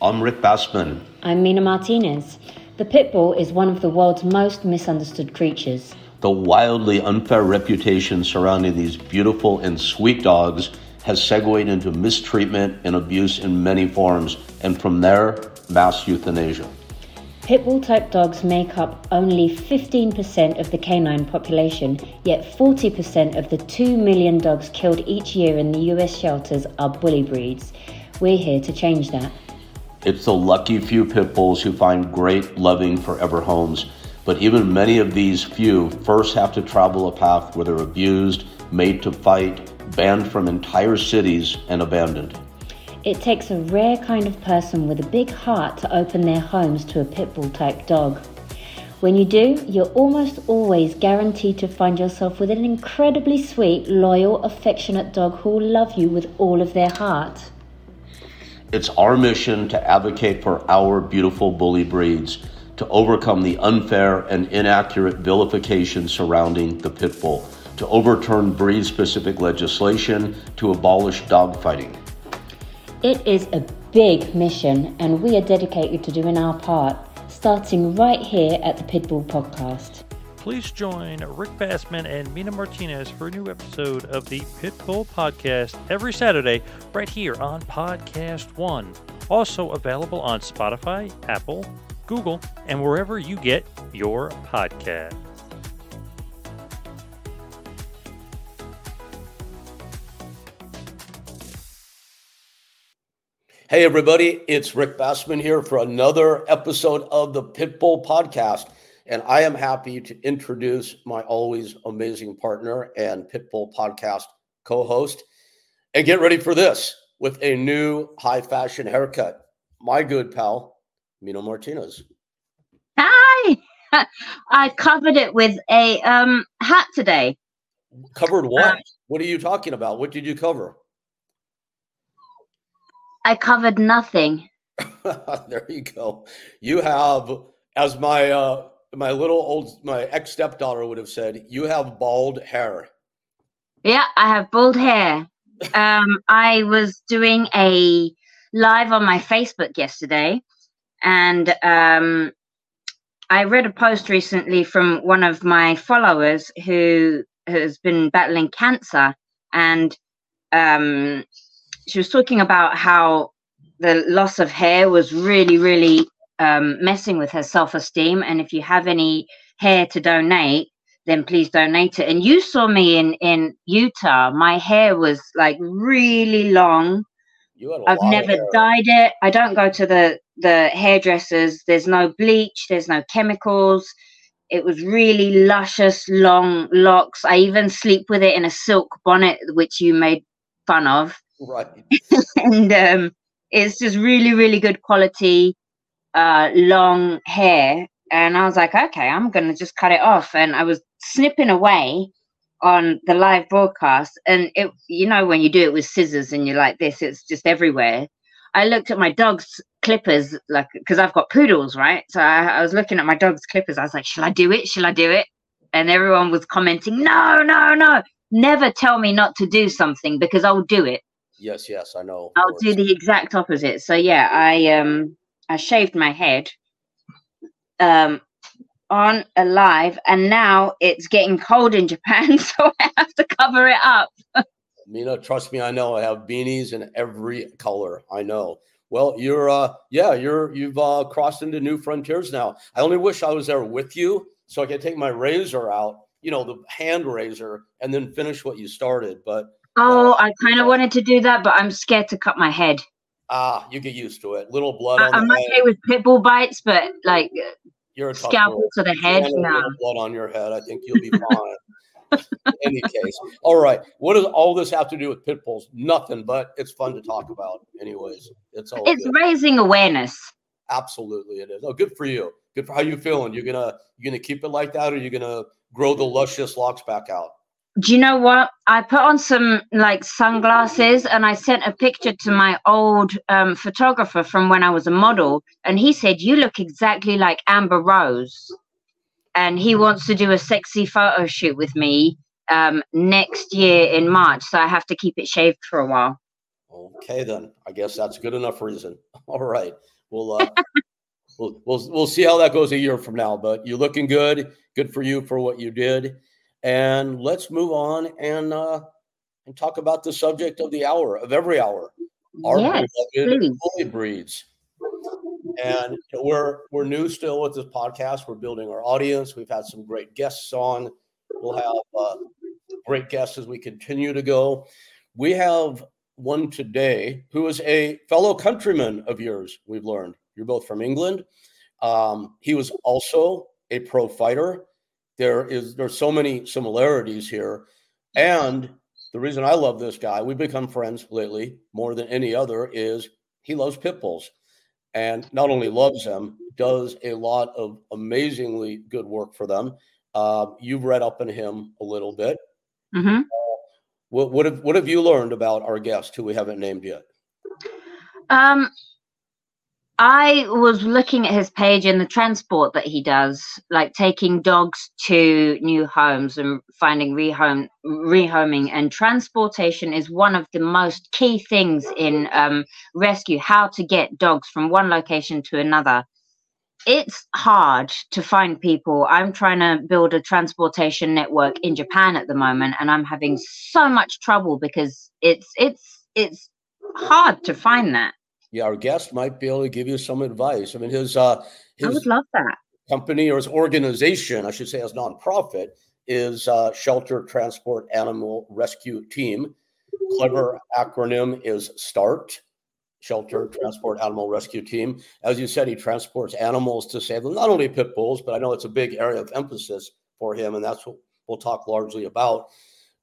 I'm Rick Bassman. I'm Mina Martinez. The pit bull is one of the world's most misunderstood creatures. The wildly unfair reputation surrounding these beautiful and sweet dogs has segued into mistreatment and abuse in many forms, and from there, mass euthanasia. Pitbull type dogs make up only 15% of the canine population, yet 40% of the 2 million dogs killed each year in the US shelters are bully breeds. We're here to change that. It's the lucky few pit bulls who find great, loving, forever homes. But even many of these few first have to travel a path where they're abused, made to fight, banned from entire cities, and abandoned. It takes a rare kind of person with a big heart to open their homes to a pit bull type dog. When you do, you're almost always guaranteed to find yourself with an incredibly sweet, loyal, affectionate dog who will love you with all of their heart. It's our mission to advocate for our beautiful bully breeds, to overcome the unfair and inaccurate vilification surrounding the pit bull, to overturn breed specific legislation, to abolish dogfighting. It is a big mission, and we are dedicated to doing our part, starting right here at the Pitbull Podcast. Please join Rick Bassman and Mina Martinez for a new episode of the Pitbull Podcast every Saturday, right here on Podcast One. Also available on Spotify, Apple, Google, and wherever you get your podcast. Hey, everybody, it's Rick Bassman here for another episode of the Pitbull Podcast. And I am happy to introduce my always amazing partner and Pitbull Podcast co host. And get ready for this with a new high fashion haircut. My good pal, Mina Martinez. Hi. I covered it with a um, hat today. Covered what? Um, what are you talking about? What did you cover? I covered nothing. there you go. You have, as my uh, my little old my ex stepdaughter would have said, you have bald hair. Yeah, I have bald hair. um, I was doing a live on my Facebook yesterday, and um, I read a post recently from one of my followers who has been battling cancer, and um, she was talking about how the loss of hair was really, really um, messing with her self esteem. And if you have any hair to donate, then please donate it. And you saw me in in Utah. My hair was like really long. I've never dyed it. I don't go to the the hairdressers. There's no bleach. There's no chemicals. It was really luscious, long locks. I even sleep with it in a silk bonnet, which you made fun of. Right. and um, it's just really, really good quality, uh, long hair. And I was like, okay, I'm going to just cut it off. And I was snipping away on the live broadcast. And it, you know, when you do it with scissors and you're like this, it's just everywhere. I looked at my dog's clippers, like, because I've got poodles, right? So I, I was looking at my dog's clippers. I was like, shall I do it? Shall I do it? And everyone was commenting, no, no, no. Never tell me not to do something because I'll do it. Yes, yes, I know. I'll do the exact opposite. So yeah, I um I shaved my head um on alive and now it's getting cold in Japan, so I have to cover it up. Mina, trust me, I know. I have beanies in every color. I know. Well, you're uh yeah, you're you've uh crossed into new frontiers now. I only wish I was there with you so I could take my razor out, you know, the hand razor, and then finish what you started. But Oh, I kind of wanted to do that, but I'm scared to cut my head. Ah, you get used to it. Little blood. On the phone. I, am okay with pit bull bites, but like you're a scalpel to the head. No. Blood on your head. I think you'll be fine. In any case, all right. What does all this have to do with pit bulls? Nothing, but it's fun to talk about. Anyways, it's all. It's good. raising awareness. Absolutely, it is. Oh, good for you. Good for how you feeling. You're gonna you're gonna keep it like that, or you're gonna grow the luscious locks back out? Do you know what? I put on some like sunglasses and I sent a picture to my old um, photographer from when I was a model, and he said, You look exactly like Amber Rose. And he wants to do a sexy photo shoot with me um, next year in March. So I have to keep it shaved for a while. Okay, then. I guess that's good enough reason. All right. We'll uh, we'll we'll we'll see how that goes a year from now. But you're looking good. Good for you for what you did. And let's move on and uh, and talk about the subject of the hour of every hour. Our yes, beloved bully breeds. And we're we're new still with this podcast. We're building our audience. We've had some great guests on. We'll have uh, great guests as we continue to go. We have one today who is a fellow countryman of yours. We've learned you're both from England. Um, he was also a pro fighter. There is there's so many similarities here, and the reason I love this guy, we've become friends lately more than any other, is he loves pit bulls and not only loves them, does a lot of amazingly good work for them. Uh, you've read up on him a little bit. Mm-hmm. Uh, what, what, have what have you learned about our guest who we haven't named yet? Um, I was looking at his page and the transport that he does, like taking dogs to new homes and finding rehome, rehoming. And transportation is one of the most key things in um, rescue how to get dogs from one location to another. It's hard to find people. I'm trying to build a transportation network in Japan at the moment, and I'm having so much trouble because it's it's it's hard to find that yeah, our guest might be able to give you some advice. I mean, his uh, his I would love that company or his organization, I should say, as nonprofit, is uh, Shelter Transport Animal Rescue Team. Clever acronym is START. Shelter Transport Animal Rescue Team. As you said, he transports animals to save them, not only pit bulls, but I know it's a big area of emphasis for him, and that's what we'll talk largely about.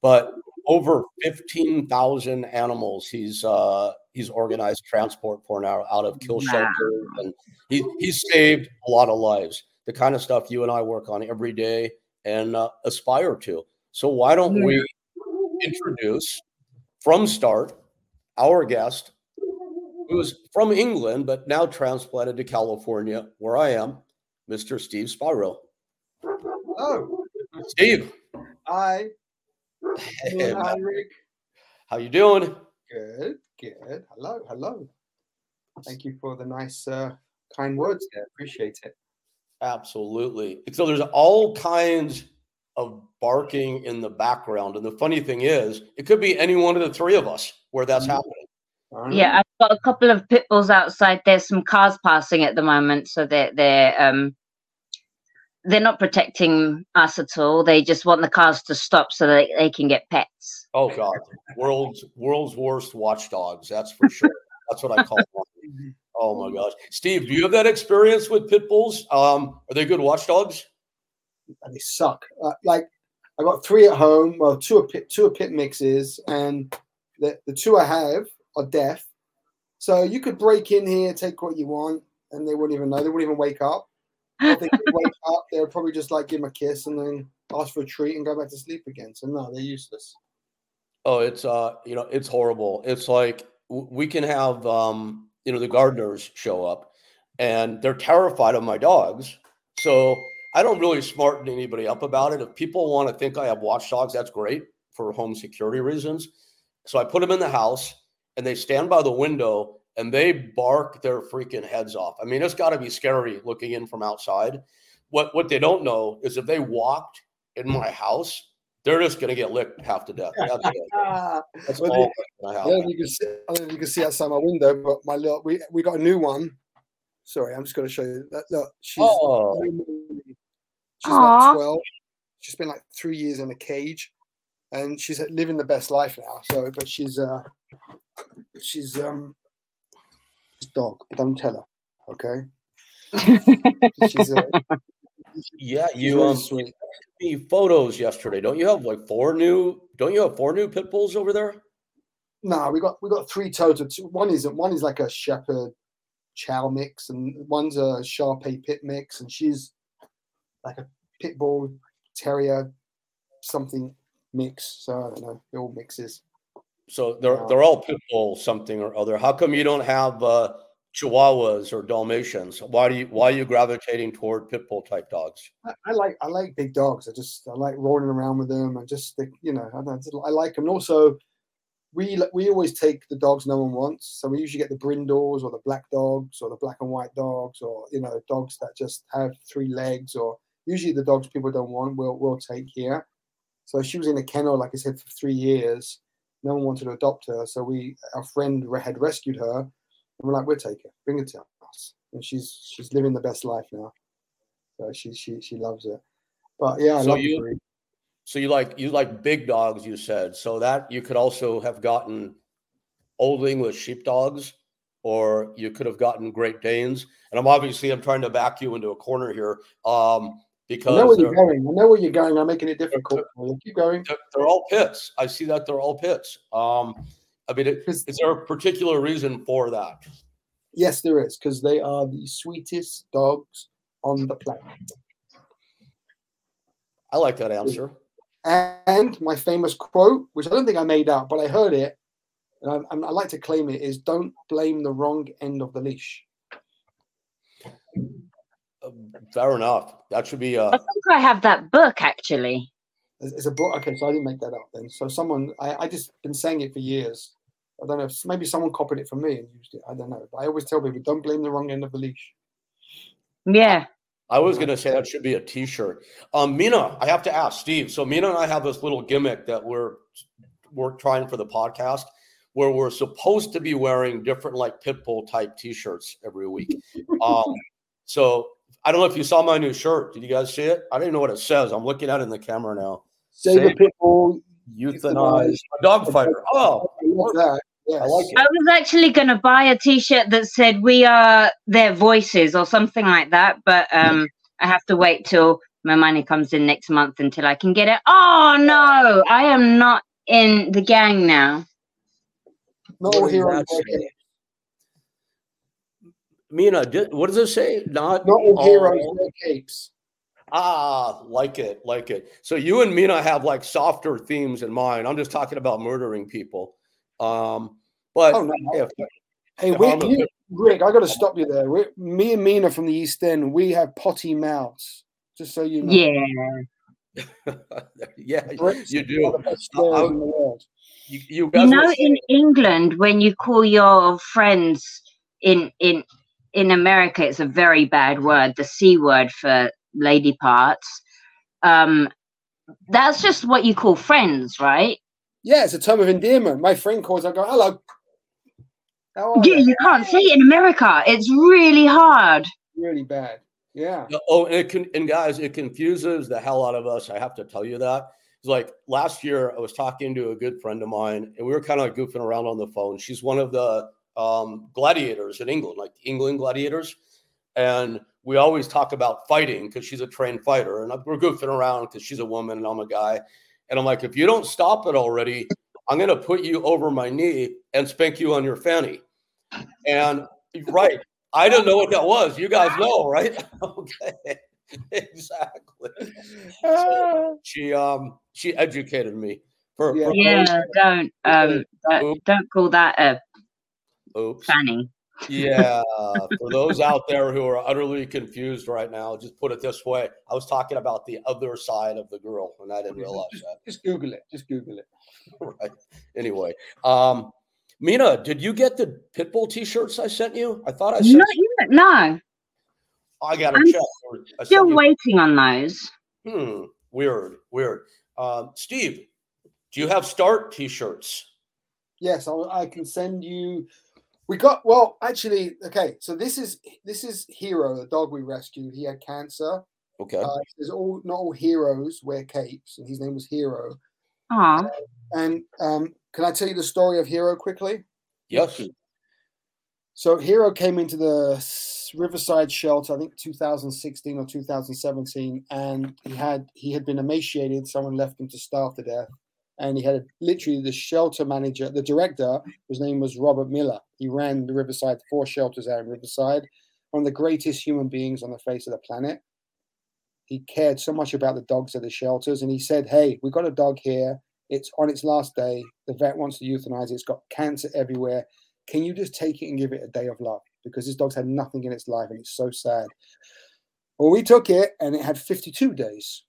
But over 15,000 animals he's uh, he's organized transport for now out of kill shelters, and he he's saved a lot of lives. The kind of stuff you and I work on every day and uh, aspire to. So why don't yeah. we introduce from start our guest, who's from England but now transplanted to California, where I am, Mr. Steve Spiro. Oh, Steve. Hi. Hey, Hi, Rick. How you doing? Good. Good. Hello. Hello. Thank you for the nice, uh, kind words there. Appreciate it. Absolutely. So there's all kinds of barking in the background. And the funny thing is, it could be any one of the three of us where that's mm-hmm. happening. Yeah, I've got a couple of pit bulls outside. There's some cars passing at the moment, so they're they're um they're not protecting us at all. They just want the cars to stop so that they can get pets. Oh God, world's world's worst watchdogs. That's for sure. That's what I call them. Oh my gosh, Steve, do you have that experience with pit bulls? Um, are they good watchdogs? They suck. Uh, like I got three at home. Well, two are pit, two are pit mixes, and the the two I have are deaf. So you could break in here, take what you want, and they wouldn't even know. They wouldn't even wake up. If they wake up, they would probably just like give them a kiss and then ask for a treat and go back to sleep again. So no, they're useless. Oh, it's uh, you know, it's horrible. It's like we can have um, you know, the gardeners show up and they're terrified of my dogs. So I don't really smarten anybody up about it. If people want to think I have watchdogs, that's great for home security reasons. So I put them in the house and they stand by the window and they bark their freaking heads off. I mean, it's got to be scary looking in from outside. What what they don't know is if they walked in my house, they're just going to get licked half to death. That's, That's all I don't know you can see. I don't know if you can see outside my window, but my little we we got a new one. Sorry, I'm just going to show you that. Look, she's oh. she's like twelve. She's been like three years in a cage, and she's living the best life now. So, but she's uh, she's um dog, but don't tell her, okay? she's a, yeah, you um, me photos yesterday. Don't you have like four new? Don't you have four new pit bulls over there? No, we got we got three total. One is one is like a shepherd chow mix, and one's a Shar Pei pit mix, and she's like a pit bull terrier something mix. So I don't know, it all mixes. So they're they're all pit bull something or other. How come you don't have uh, Chihuahuas or Dalmatians? Why do you why are you gravitating toward pit bull type dogs? I, I, like I like big dogs. I just I like rolling around with them. I just you know I, I like them. And also, we we always take the dogs no one wants. So we usually get the brindles or the black dogs or the black and white dogs or you know dogs that just have three legs or usually the dogs people don't want we'll we'll take here. So she was in a kennel, like I said, for three years. No one wanted to adopt her, so we our friend had rescued her, and we're like, we'll take her, bring her to us, and she's she's living the best life now. So she she she loves it. But yeah, I so love you, so you like you like big dogs, you said. So that you could also have gotten old English sheepdogs, or you could have gotten Great Danes. And I'm obviously I'm trying to back you into a corner here. Um, because I know where you're going. I know where you're going. I'm making it difficult. Keep going. They're, they're, all pits. I see that they're all pits. Um, I mean, it, is there a particular reason for that? Yes, there is, because they are the sweetest dogs on the planet. I like that answer. And my famous quote, which I don't think I made up, but I heard it, and I, I like to claim it, is don't blame the wrong end of the leash. Fair enough. That should be. Uh... I think I have that book actually. It's a book. Okay, so I didn't make that up then. So someone, I, I just been saying it for years. I don't know. If, maybe someone copied it from me and used it. I don't know. But I always tell people, don't blame the wrong end of the leash. Yeah. I was going to say that should be a T-shirt. Um, Mina, I have to ask Steve. So Mina and I have this little gimmick that we're we're trying for the podcast, where we're supposed to be wearing different like pitbull type T-shirts every week. Um, so I don't know if you saw my new shirt. Did you guys see it? I don't even know what it says. I'm looking at it in the camera now. Save, Save the pitbull, euthanize a dog fighter. Oh, that. Yes. I like it. I was actually going to buy a T-shirt that said "We are their voices" or something like that, but um, I have to wait till my money comes in next month until I can get it. Oh no, I am not in the gang now. No hero. Mina, did, what does it say? Not, not all heroes wear capes. Ah, like it, like it. So you and Mina have like softer themes in mind. I'm just talking about murdering people. Um, but oh, no. if, hey, we, you, Rick, I got to stop you there. We're, me and Mina from the East End, we have potty mouths. Just so you know. Yeah. yeah, you do. You, you, you know, in England, when you call your friends in in in America, it's a very bad word, the c word for lady parts. Um, that's just what you call friends, right? Yeah, it's a term of endearment. My friend calls, I go, hello. yeah, you? you can't say it in America. It's really hard. Really bad. Yeah. Oh, and it can, and guys, it confuses the hell out of us. I have to tell you that. It's like last year, I was talking to a good friend of mine, and we were kind of goofing around on the phone. She's one of the um, gladiators in England, like the England gladiators. And we always talk about fighting because she's a trained fighter. And we're goofing around because she's a woman and I'm a guy. And I'm like, if you don't stop it already, I'm going to put you over my knee and spank you on your fanny. And right, I didn't know what that was. You guys know, right? okay, exactly. So she um she educated me. For, yeah, for yeah don't um don't, don't call that a Oops. fanny yeah, for those out there who are utterly confused right now, just put it this way: I was talking about the other side of the girl, and I didn't realize just, that. Just Google it. Just Google it. right. Anyway, um, Mina, did you get the Pitbull T-shirts I sent you? I thought I sent. Not yet. No. I got to check. I still waiting on those. Hmm. Weird. Weird. Um, Steve, do you have Start T-shirts? Yes, I, I can send you we got well, actually, okay. So this is this is Hero, the dog we rescued. He had cancer. Okay. Uh, there's all not all heroes wear capes, and his name was Hero. Ah. Uh, and um, can I tell you the story of Hero quickly? Yes. So Hero came into the Riverside shelter, I think 2016 or 2017, and he had he had been emaciated. Someone left him to starve to death, and he had literally the shelter manager, the director, whose name was Robert Miller. He ran the Riverside, four shelters out in Riverside, one of the greatest human beings on the face of the planet. He cared so much about the dogs at the shelters, and he said, Hey, we've got a dog here. It's on its last day. The vet wants to euthanize it. It's got cancer everywhere. Can you just take it and give it a day of love? Because this dog's had nothing in its life, and it's so sad. Well, we took it, and it had 52 days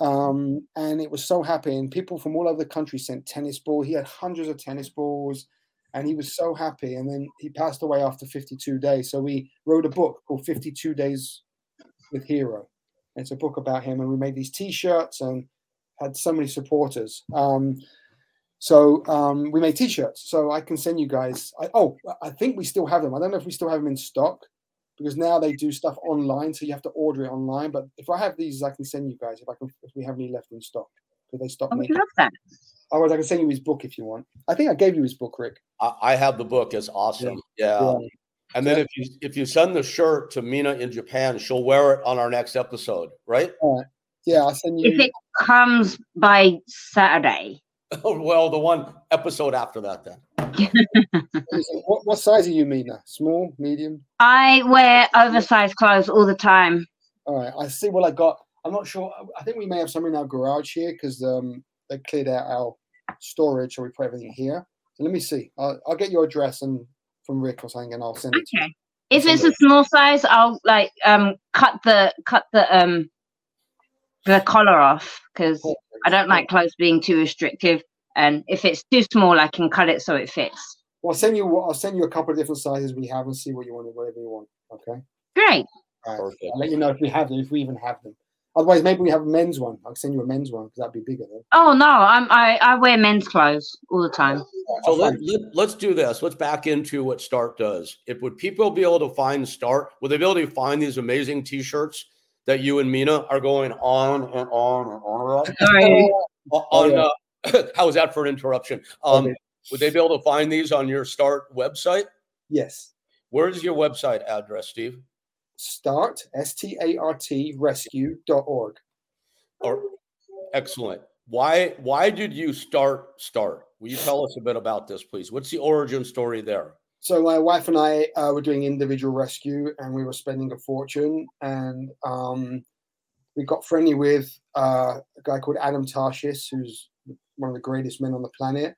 Um, and it was so happy. And people from all over the country sent tennis balls. He had hundreds of tennis balls and he was so happy. And then he passed away after 52 days. So we wrote a book called 52 Days with Hero. And it's a book about him. And we made these t shirts and had so many supporters. Um, so um, we made t-shirts. So I can send you guys. I, oh, I think we still have them. I don't know if we still have them in stock because now they do stuff online, so you have to order it online. But if I have these, I can send you guys if I can. If we have any left in stock, because they stop I would love that. Otherwise, I can send you his book if you want. I think I gave you his book, Rick. I, I have the book. It's awesome. Yeah. yeah. yeah. And then if you if you send the shirt to Mina in Japan, she'll wear it on our next episode, right? Yeah, I'll send you. If it comes by Saturday. Oh, well, the one episode after that, then. what, what size are you, Mina? Small, medium? I wear oversized clothes all the time. All right, I see what I got. I'm not sure. I think we may have some in our garage here because um, they cleared out our storage, so we put everything here. So let me see. I'll, I'll get your address and from Rick or something, and I'll send it. Okay. If it's a small size, I'll like um cut the cut the um the collar off because oh, I don't like clothes being too restrictive. And if it's too small, I can cut it so it fits. Well, I'll send you. I'll send you a couple of different sizes we have and see what you want, whatever you want. Okay. Great. Right. I'll let you know if we have them, if we even have them. Otherwise, maybe we have a men's one. I'll send you a men's one because that'd be bigger. Then. Oh no, I'm I, I wear men's clothes all the time. So let, let, us do this. Let's back into what Start does. If would people be able to find Start? Would they be able to find these amazing T-shirts that you and Mina are going on and on and on about? Sorry. on uh, how was that for an interruption? Um, okay. Would they be able to find these on your Start website? Yes. Where is your website address, Steve? Start S T A R T rescue.org. Or excellent. Why why did you start Start? Will you tell us a bit about this, please? What's the origin story there? So my wife and I uh, were doing individual rescue, and we were spending a fortune, and um, we got friendly with uh, a guy called Adam Tarshis, who's one of the greatest men on the planet.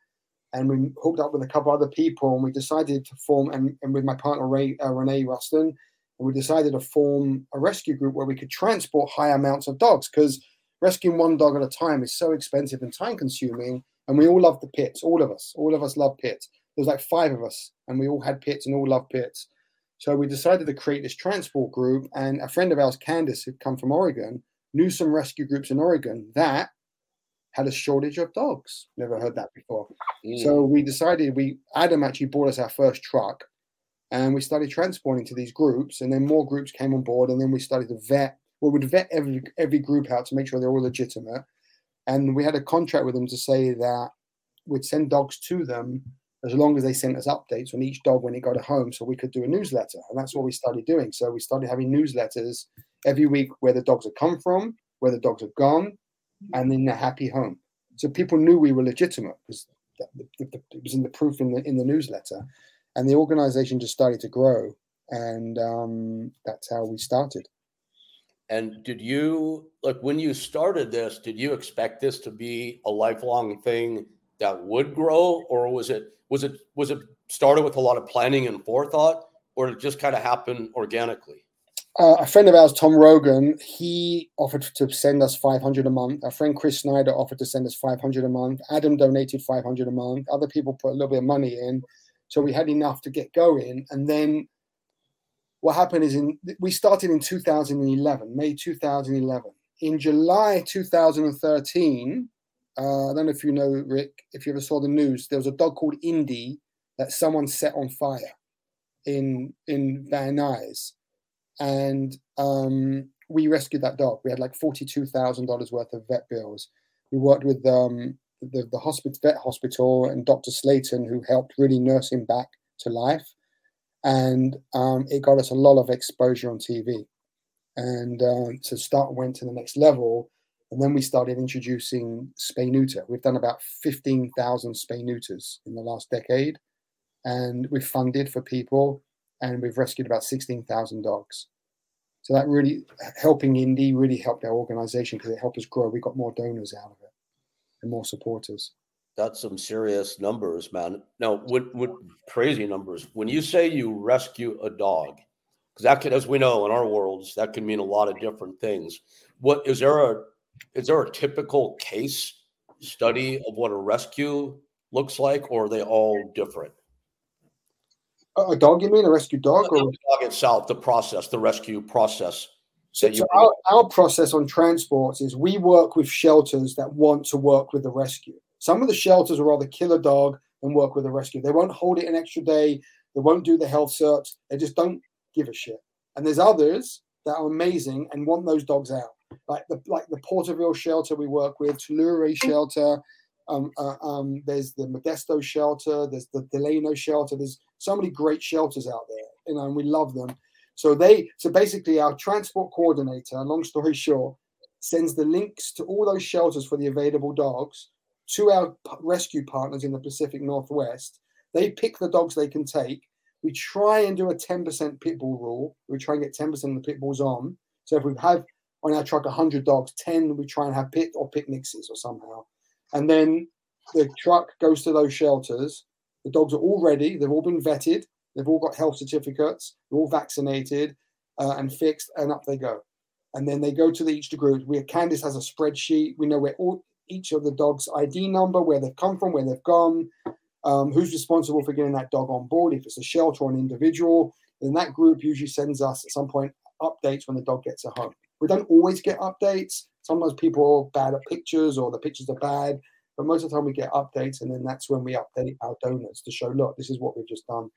And we hooked up with a couple other people, and we decided to form, and, and with my partner Ray, uh, Renee Ruston, we decided to form a rescue group where we could transport high amounts of dogs because rescuing one dog at a time is so expensive and time consuming. And we all love the pits, all of us, all of us love pits. There's like five of us, and we all had pits and all loved pits. So we decided to create this transport group. And a friend of ours, Candice, who'd come from Oregon, knew some rescue groups in Oregon that had a shortage of dogs. Never heard that before. Mm. So we decided we Adam actually bought us our first truck and we started transporting to these groups and then more groups came on board and then we started to vet well we'd vet every every group out to make sure they're all legitimate. And we had a contract with them to say that we'd send dogs to them as long as they sent us updates on each dog when it got a home so we could do a newsletter. And that's what we started doing. So we started having newsletters every week where the dogs had come from, where the dogs had gone, and in a happy home. So people knew we were legitimate because it was in the proof in the in the newsletter, and the organization just started to grow, and um, that's how we started. And did you like when you started this? Did you expect this to be a lifelong thing that would grow, or was it was it was it started with a lot of planning and forethought, or it just kind of happen organically? uh, a friend of ours, Tom Rogan, he offered to send us 500 a month. Our friend Chris Snyder offered to send us 500 a month. Adam donated 500 a month. Other people put a little bit of money in. So we had enough to get going. And then what happened is in we started in 2011, May 2011. In July 2013, uh, I don't know if you know, Rick, if you ever saw the news, there was a dog called Indy that someone set on fire in in Van Nuys and um, we rescued that dog. We had like forty-two thousand dollars worth of vet bills. We worked with um, the the hospital, vet hospital, and Dr. Slayton, who helped really nurse him back to life, and um, it got us a lot of exposure on TV. And uh, to start went to the next level, and then we started introducing spay neuter. We've done about fifteen thousand spay neuters in the last decade, and we've funded for people and we've rescued about 16,000 dogs. So that really helping Indy really helped our organization because it helped us grow. We got more donors out of it and more supporters. That's some serious numbers, man. Now, what, what crazy numbers? When you say you rescue a dog, because that could, as we know in our worlds, that can mean a lot of different things. What is there a is there a typical case study of what a rescue looks like, or are they all different? A dog, you mean a rescue dog, or the dog itself? The process, the rescue process. So, so our, our process on transports is we work with shelters that want to work with the rescue. Some of the shelters will rather kill a dog and work with the rescue. They won't hold it an extra day. They won't do the health search. They just don't give a shit. And there's others that are amazing and want those dogs out, like the like the Porterville shelter we work with, Tulare shelter. Um, uh, um, there's the Modesto shelter. There's the Delano shelter. There's so many great shelters out there, you know, and we love them. So they, so basically, our transport coordinator, long story short, sends the links to all those shelters for the available dogs to our rescue partners in the Pacific Northwest. They pick the dogs they can take. We try and do a 10% pit bull rule. We try and get 10% of the pit bulls on. So if we have on our truck 100 dogs, 10 we try and have pit or pit mixes or somehow. And then the truck goes to those shelters. The dogs are all ready. They've all been vetted. They've all got health certificates. They're all vaccinated uh, and fixed, and up they go. And then they go to the, each group. We Candice has a spreadsheet. We know where all each of the dog's ID number, where they've come from, where they've gone, um, who's responsible for getting that dog on board. If it's a shelter or an individual, then that group usually sends us at some point updates when the dog gets a home. We don't always get updates. Sometimes people are bad at pictures or the pictures are bad, but most of the time we get updates, and then that's when we update our donors to show, look, this is what we've just done.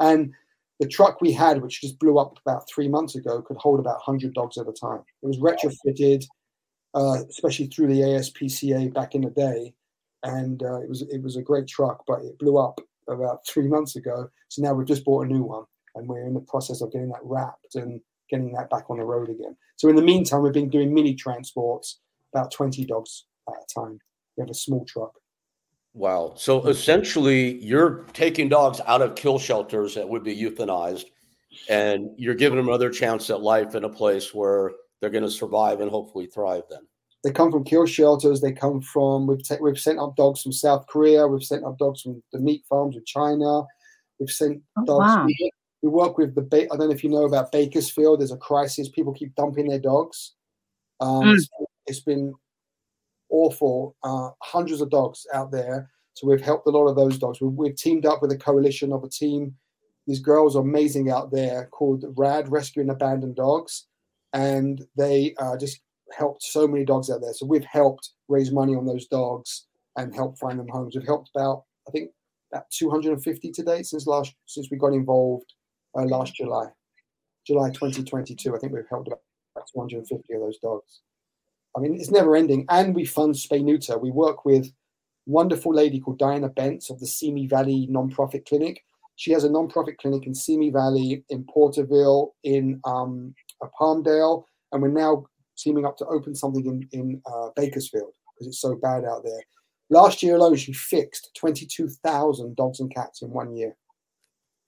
And the truck we had, which just blew up about three months ago, could hold about 100 dogs at a time. It was retrofitted uh, especially through the ASPCA back in the day. And uh, it was it was a great truck, but it blew up about three months ago. So now we've just bought a new one, and we're in the process of getting that wrapped and getting that back on the road again. So in the meantime, we've been doing mini transports, about 20 dogs at a time. We have a small truck. Wow. So essentially, you're taking dogs out of kill shelters that would be euthanized, and you're giving them another chance at life in a place where they're going to survive and hopefully thrive then. They come from kill shelters. They come from we've ta- we've sent up dogs from South Korea. We've sent up dogs from the meat farms of China. We've sent oh, dogs. Wow. We, work with the. Ba- I don't know if you know about Bakersfield. There's a crisis. People keep dumping their dogs. Um, mm. it's, it's been awful. Uh, hundreds of dogs out there. So we've helped a lot of those dogs. We've, we've, teamed up with a coalition of a team. These girls are amazing out there called RAD Rescuing Abandoned Dogs and they uh, just helped so many dogs out there. So we've helped raise money on those dogs and help find them homes. We've helped about I think about 250 to date since last since we got involved uh, last July, July 2022. I think we've helped about 250 of those dogs. I mean, it's never ending, and we fund spay neuter. We work with wonderful lady called Diana Bentz of the Simi Valley Nonprofit Clinic. She has a nonprofit clinic in Simi Valley, in Porterville, in um, Palmdale, and we're now teaming up to open something in in uh, Bakersfield because it's so bad out there. Last year alone, she fixed 22,000 dogs and cats in one year.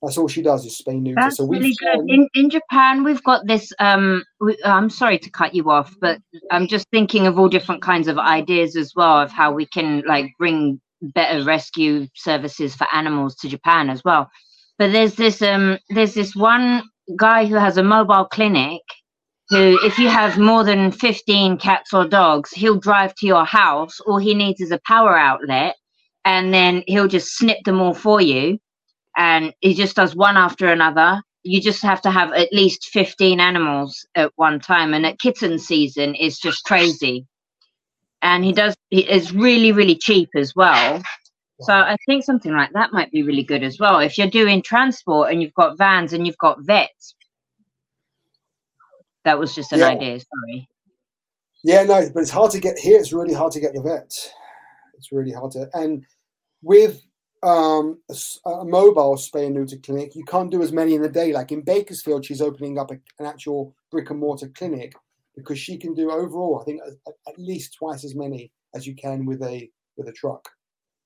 That's all she does is spay neuter. That's so really good. In, in Japan, we've got this. Um, we, I'm sorry to cut you off, but I'm just thinking of all different kinds of ideas as well of how we can like bring better rescue services for animals to Japan as well. But there's this um, there's this one guy who has a mobile clinic who if you have more than 15 cats or dogs he'll drive to your house all he needs is a power outlet and then he'll just snip them all for you and he just does one after another you just have to have at least 15 animals at one time and at kitten season is just crazy and he does it's really really cheap as well so I think something like that might be really good as well. If you're doing transport and you've got vans and you've got vets. That was just an yeah. idea, sorry. Yeah, no, but it's hard to get here. It's really hard to get the vets. It's really hard to and with um, a, a, mobile spay and neuter clinic, you can't do as many in a day. Like in Bakersfield, she's opening up a, an actual brick and mortar clinic because she can do overall, I think, at, at least twice as many as you can with a with a truck.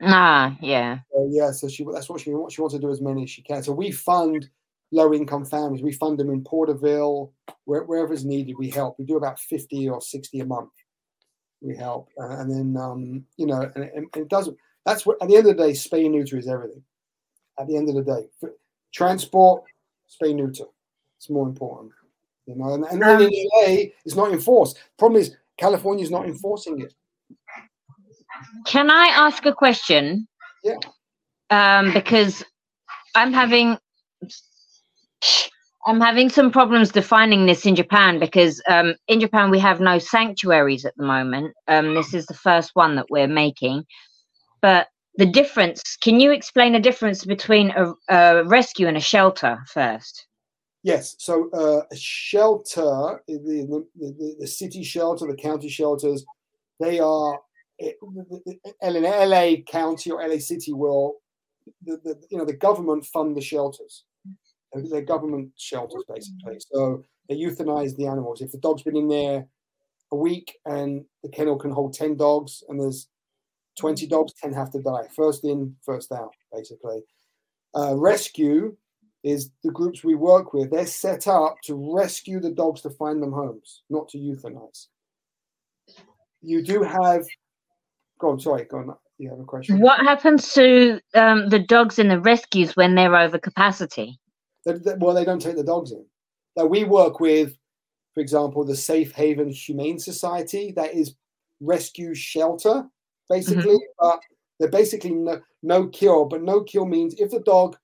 Ah, yeah. So, yeah, so she that's what she wants. She wants to do as many as she can. So we fund low income families. We fund them in Porterville, where, wherever is needed. We help. We do about fifty or sixty a month. We help, uh, and then um, you know, and, and, it doesn't. That's what at the end of the day, spay neuter is everything. At the end of the day, transport, spay neuter. It's more important. You know, and, and um, in the LA, it's not enforced. Problem is, California's not enforcing it. Can I ask a question? Yeah. Um, because I'm having I'm having some problems defining this in Japan because um, in Japan we have no sanctuaries at the moment. Um, this is the first one that we're making, but the difference. Can you explain the difference between a, a rescue and a shelter first? Yes. So uh, a shelter, the, the, the, city shelter, the county shelters, they are in LA County or LA City will, the, the, you know, the government fund the shelters. They're government shelters basically. So they euthanize the animals. If the dog's been in there a week and the kennel can hold 10 dogs and there's 20 dogs, 10 have to die. First in, first out, basically. Uh, rescue is the groups we work with. They're set up to rescue the dogs to find them homes, not to euthanize. You do have Go on, sorry, go on. You have a question. What happens to um, the dogs in the rescues when they're over capacity? They, they, well, they don't take the dogs in. Now, we work with, for example, the Safe Haven Humane Society. That is rescue shelter, basically. Mm-hmm. But they're basically no, no kill. But no kill means if the dog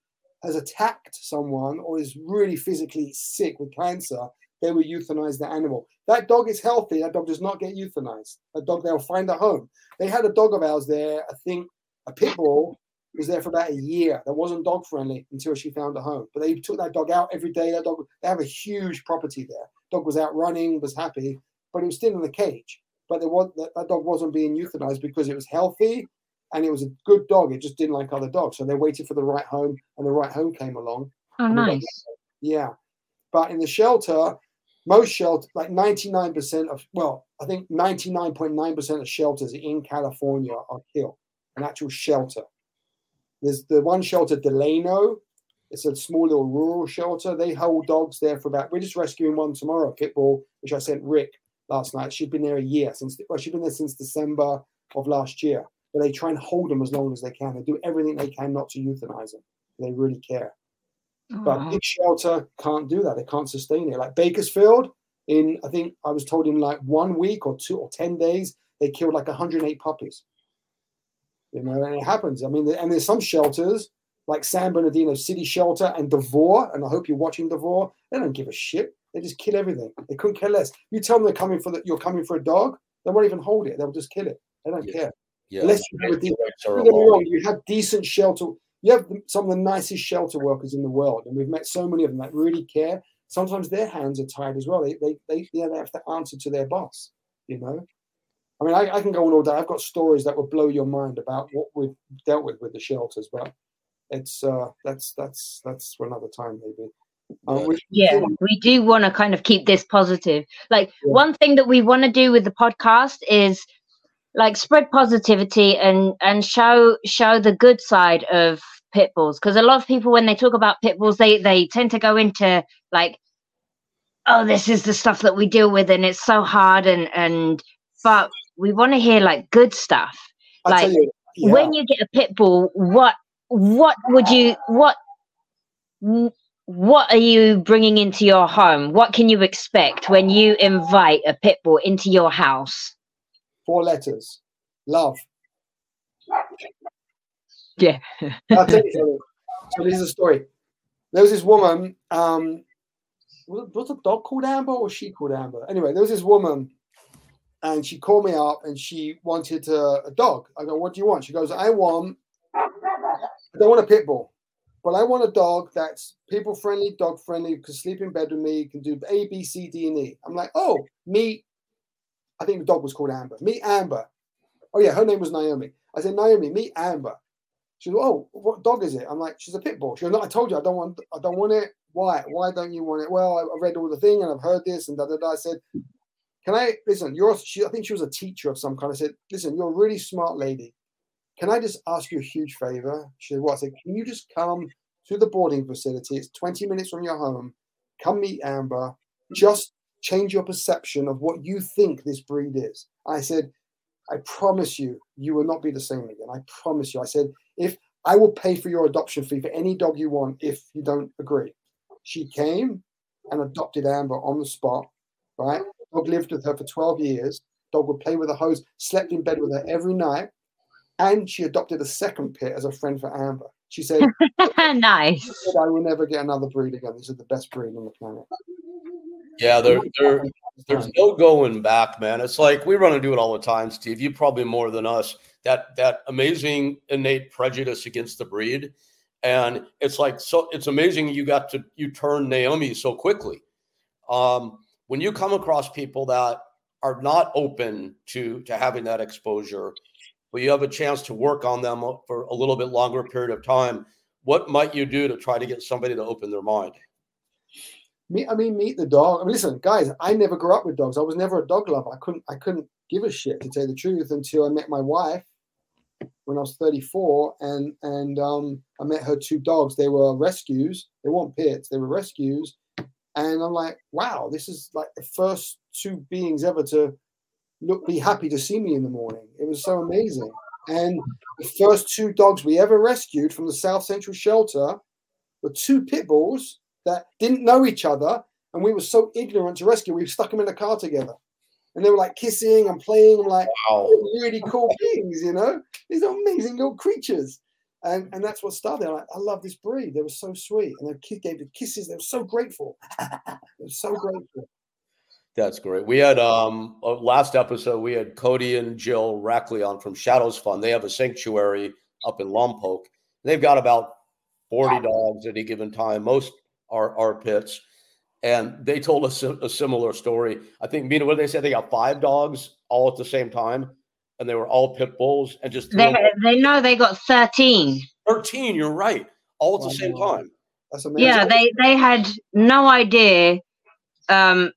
has attacked someone or is really physically sick with cancer, they will euthanize the animal. That dog is healthy. That dog does not get euthanized. That dog, they'll find a home. They had a dog of ours there, I think a pit bull, was there for about a year. That wasn't dog friendly until she found a home. But they took that dog out every day. That dog, they have a huge property there. Dog was out running, was happy, but it was still in the cage. But there was, that, that dog wasn't being euthanized because it was healthy and it was a good dog. It just didn't like other dogs. So they waited for the right home and the right home came along. Oh, nice. Yeah. But in the shelter, most shelters, like 99% of, well, I think 99.9% of shelters in California are killed, an actual shelter. There's the one shelter, Delano. It's a small little rural shelter. They hold dogs there for about, we're just rescuing one tomorrow, Pitbull, which I sent Rick last night. She'd been there a year since, well, she'd been there since December of last year. But they try and hold them as long as they can. They do everything they can not to euthanize them. They really care. But big shelter can't do that. They can't sustain it. Like Bakersfield, in I think I was told in like one week or two or ten days, they killed like 108 puppies. You know, and it happens. I mean, and there's some shelters like San Bernardino City Shelter and Devore, and I hope you're watching Devore. They don't give a shit. They just kill everything. They couldn't care less. You tell them they're coming for that. You're coming for a dog. They won't even hold it. They'll just kill it. They don't yeah. care. Yeah. Unless you have, de- wrong, you have decent shelter you have some of the nicest shelter workers in the world, and we've met so many of them that really care. Sometimes their hands are tied as well. They they they, yeah, they have to answer to their boss. You know, I mean, I, I can go on all day. I've got stories that will blow your mind about what we've dealt with with the shelters, but it's uh, that's that's that's for another time maybe. Um, we, yeah, we do want to kind of keep this positive. Like yeah. one thing that we want to do with the podcast is like spread positivity and and show show the good side of pit bulls because a lot of people when they talk about pit bulls they they tend to go into like oh this is the stuff that we deal with and it's so hard and and but we want to hear like good stuff I'll like you, yeah. when you get a pit bull what what would you what what are you bringing into your home what can you expect when you invite a pit bull into your house Four letters. Love. Yeah. I'll tell you something. So this is a story. There was this woman. Um, was, was the dog called Amber or she called Amber? Anyway, there was this woman, and she called me up and she wanted a, a dog. I go, "What do you want?" She goes, "I want. I don't want a pit bull, but I want a dog that's people friendly, dog friendly, can sleep in bed with me, can do A, B, C, D, and E." I'm like, "Oh, meet I think the dog was called Amber. Meet Amber. Oh yeah, her name was Naomi. I said, Naomi, meet Amber. She goes, Oh, what dog is it? I'm like, she's a pit bull. She goes, No, I told you I don't want I don't want it. Why? Why don't you want it? Well, I read all the thing and I've heard this and da da da. I said, Can I listen? You're she, I think she was a teacher of some kind. I said, Listen, you're a really smart lady. Can I just ask you a huge favor? She said, What? I said, Can you just come to the boarding facility? It's 20 minutes from your home. Come meet Amber. Just change your perception of what you think this breed is. I said, I promise you, you will not be the same again. I promise you. I said, if I will pay for your adoption fee for any dog you want if you don't agree. She came and adopted Amber on the spot, right? Dog lived with her for 12 years. dog would play with the hose, slept in bed with her every night. And she adopted a second pit as a friend for Amber. She said, "Nice." She said, I will never get another breed again. This is the best breed on the planet. Yeah, there, there, there's no going back, man. It's like we run into it all the time, Steve. You probably more than us. That that amazing innate prejudice against the breed, and it's like so. It's amazing you got to you turn Naomi so quickly. Um, when you come across people that are not open to to having that exposure, but you have a chance to work on them for a little bit longer period of time, what might you do to try to get somebody to open their mind? Me, I mean, meet the dog. I mean, listen, guys, I never grew up with dogs. I was never a dog lover. I couldn't, I couldn't give a shit to tell the truth until I met my wife when I was 34, and and um, I met her two dogs. They were rescues. They weren't pits. They were rescues, and I'm like, wow, this is like the first two beings ever to look, be happy to see me in the morning. It was so amazing. And the first two dogs we ever rescued from the South Central shelter were two pit bulls that didn't know each other, and we were so ignorant to rescue. We stuck them in a car together, and they were like kissing and playing. I'm like, wow. really cool things, you know? These are amazing little creatures. And, and that's what started. I'm like, I love this breed. They were so sweet. And they gave the kisses. They were so grateful. they were so grateful. That's great. We had um uh, last episode we had Cody and Jill Rackley on from Shadows Fund. They have a sanctuary up in Lompoc. They've got about 40 dogs at any given time. Most are are pits. And they told us a, a similar story. I think Mina, what they said, they got five dogs all at the same time, and they were all pit bulls, and just they, they know they got 13. 13, you're right, all at the same time. That's amazing. Yeah, they they had no idea um,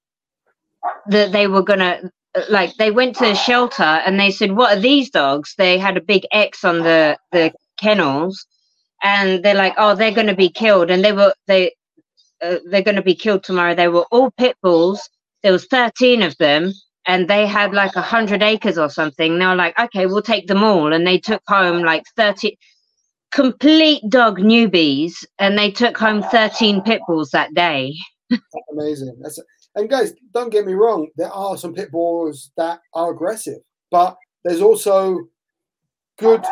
that they were gonna like they went to a shelter and they said what are these dogs? They had a big x on the the kennels. And they're like oh they're going to be killed. And they were they uh, they're going to be killed tomorrow. They were all pit bulls. There was 13 of them and they had like a hundred acres or something. They were like okay we'll take them all. And they took home like 30 complete dog newbies. And they took home 13 pit bulls that day. Amazing. That's and guys, don't get me wrong, there are some pit bulls that are aggressive, but there's also good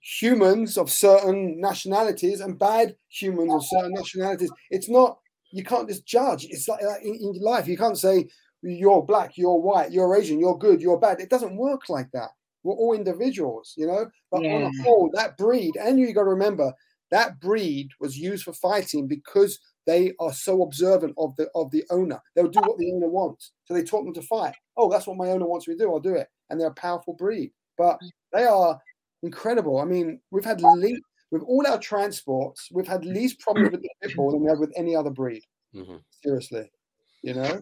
humans of certain nationalities and bad humans of certain nationalities. It's not you can't just judge. It's like, like in, in life, you can't say you're black, you're white, you're Asian, you're good, you're bad. It doesn't work like that. We're all individuals, you know. But yeah. on a whole, that breed, and you got to remember that breed was used for fighting because they are so observant of the of the owner. They'll do what the owner wants. So they taught them to fight. Oh, that's what my owner wants me to do. I'll do it. And they're a powerful breed. But they are incredible. I mean, we've had le- with all our transports, we've had least problems with the pit bull than we have with any other breed. Mm-hmm. Seriously, you know.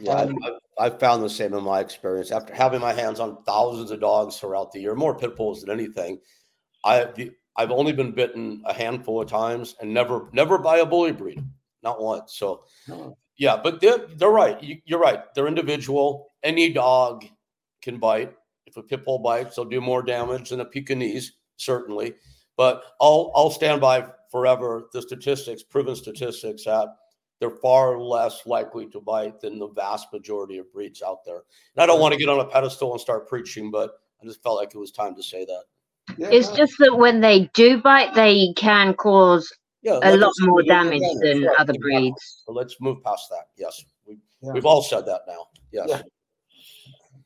Yeah, um, I've, I've, found the same in my experience. After having my hands on thousands of dogs throughout the year, more pit bulls than anything, I I've only been bitten a handful of times and never never by a bully breed, not once. So oh. yeah, but they're they're right. You, are right. They're individual. Any dog can bite. If a pit bull bites, they'll do more damage than a Pekingese, certainly. But I'll I'll stand by forever the statistics, proven statistics that they're far less likely to bite than the vast majority of breeds out there. And I don't want to get on a pedestal and start preaching, but I just felt like it was time to say that. Yeah, it's just that when they do bite, they can cause yeah, a lot more damage than right. other breeds. So let's move past that. Yes, we, yeah. we've all said that now. Yes. Yeah.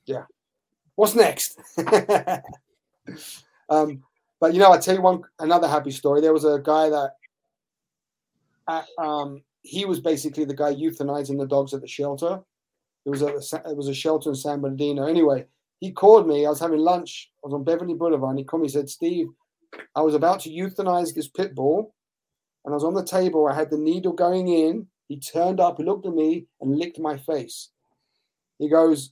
yeah. What's next? um, but you know, I tell you one another happy story. There was a guy that, at, um, he was basically the guy euthanizing the dogs at the shelter. It was a it was a shelter in San Bernardino. Anyway, he called me. I was having lunch. I was on Beverly Boulevard. And he called me. He said, "Steve, I was about to euthanize this pit bull, and I was on the table. I had the needle going in. He turned up. He looked at me and licked my face. He goes,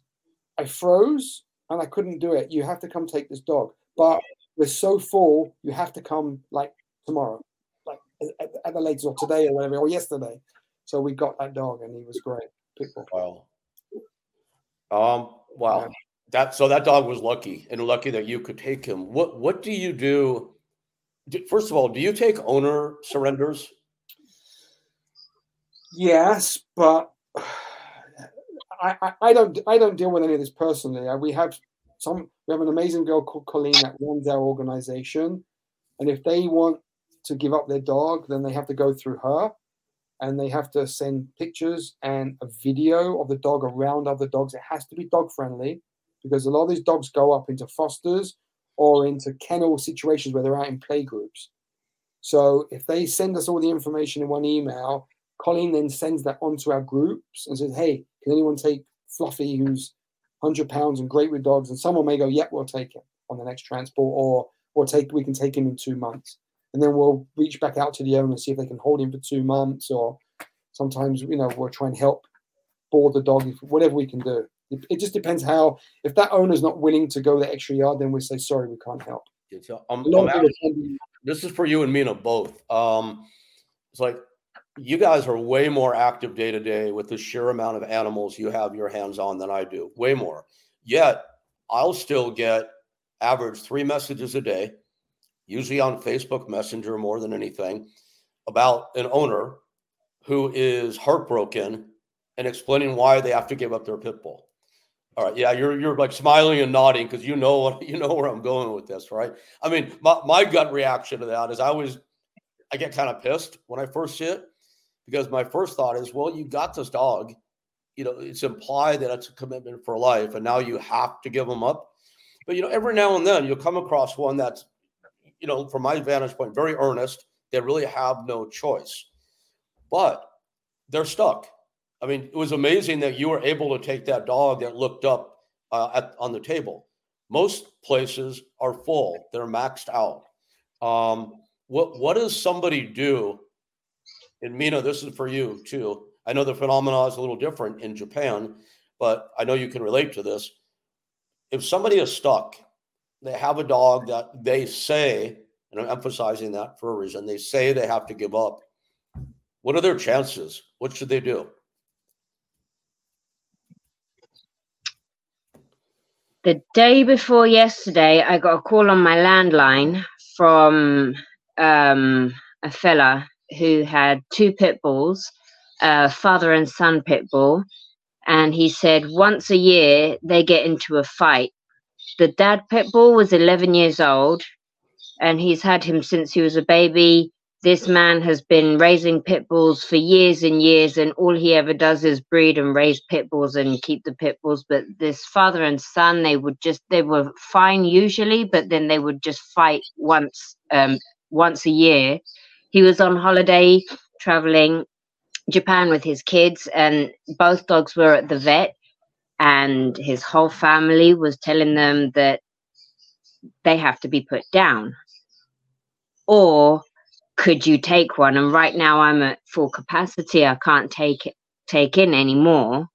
I froze and I couldn't do it. You have to come take this dog, but we're so full. You have to come like tomorrow, like at, at the latest, or today, or whatever, or yesterday." So we got that dog, and he was great. Pit bull. Wow. Um. Wow. That so that dog was lucky and lucky that you could take him. What what do you do? First of all, do you take owner surrenders? Yes, but I, I, I, don't I don't deal with any of this personally. Uh, we have some we have an amazing girl called Colleen that runs our organization, and if they want to give up their dog, then they have to go through her, and they have to send pictures and a video of the dog around other dogs. It has to be dog friendly because a lot of these dogs go up into fosters or into kennel situations where they're out in play groups. So if they send us all the information in one email, Colleen then sends that onto our groups and says, "Hey, can anyone take Fluffy, who's 100 pounds and great with dogs?" And someone may go, "Yep, we'll take him on the next transport," or or take we can take him in two months, and then we'll reach back out to the owner and see if they can hold him for two months, or sometimes you know we'll try and help board the dog, whatever we can do. It, it just depends how. If that owner's not willing to go the extra yard, then we say, "Sorry, we can't help." I'm, I'm this is for you and me, Mina both. Um, it's like you guys are way more active day to day with the sheer amount of animals you have your hands on than I do, way more. Yet I'll still get average three messages a day, usually on Facebook Messenger more than anything, about an owner who is heartbroken and explaining why they have to give up their pit bull. All right, yeah, you're you're like smiling and nodding because you know what you know where I'm going with this, right? I mean, my, my gut reaction to that is I always I get kind of pissed when I first see it because my first thought is, well, you got this dog, you know, it's implied that it's a commitment for life, and now you have to give them up. But you know, every now and then you'll come across one that's, you know, from my vantage point, very earnest. They really have no choice, but they're stuck I mean, it was amazing that you were able to take that dog that looked up uh, at, on the table. Most places are full; they're maxed out. Um, what what does somebody do? And Mina, this is for you too. I know the phenomenon is a little different in Japan, but I know you can relate to this. If somebody is stuck, they have a dog that they say, and I'm emphasizing that for a reason, they say they have to give up. What are their chances? What should they do? The day before yesterday, I got a call on my landline from um, a fella who had two pit bulls, uh, father and son pit bull, and he said once a year they get into a fight. The dad pit bull was 11 years old, and he's had him since he was a baby this man has been raising pit bulls for years and years, and all he ever does is breed and raise pit bulls and keep the pit bulls. But this father and son, they would just they were fine usually, but then they would just fight once um, once a year. He was on holiday traveling Japan with his kids, and both dogs were at the vet, and his whole family was telling them that they have to be put down or could you take one? And right now I'm at full capacity. I can't take it, take in anymore.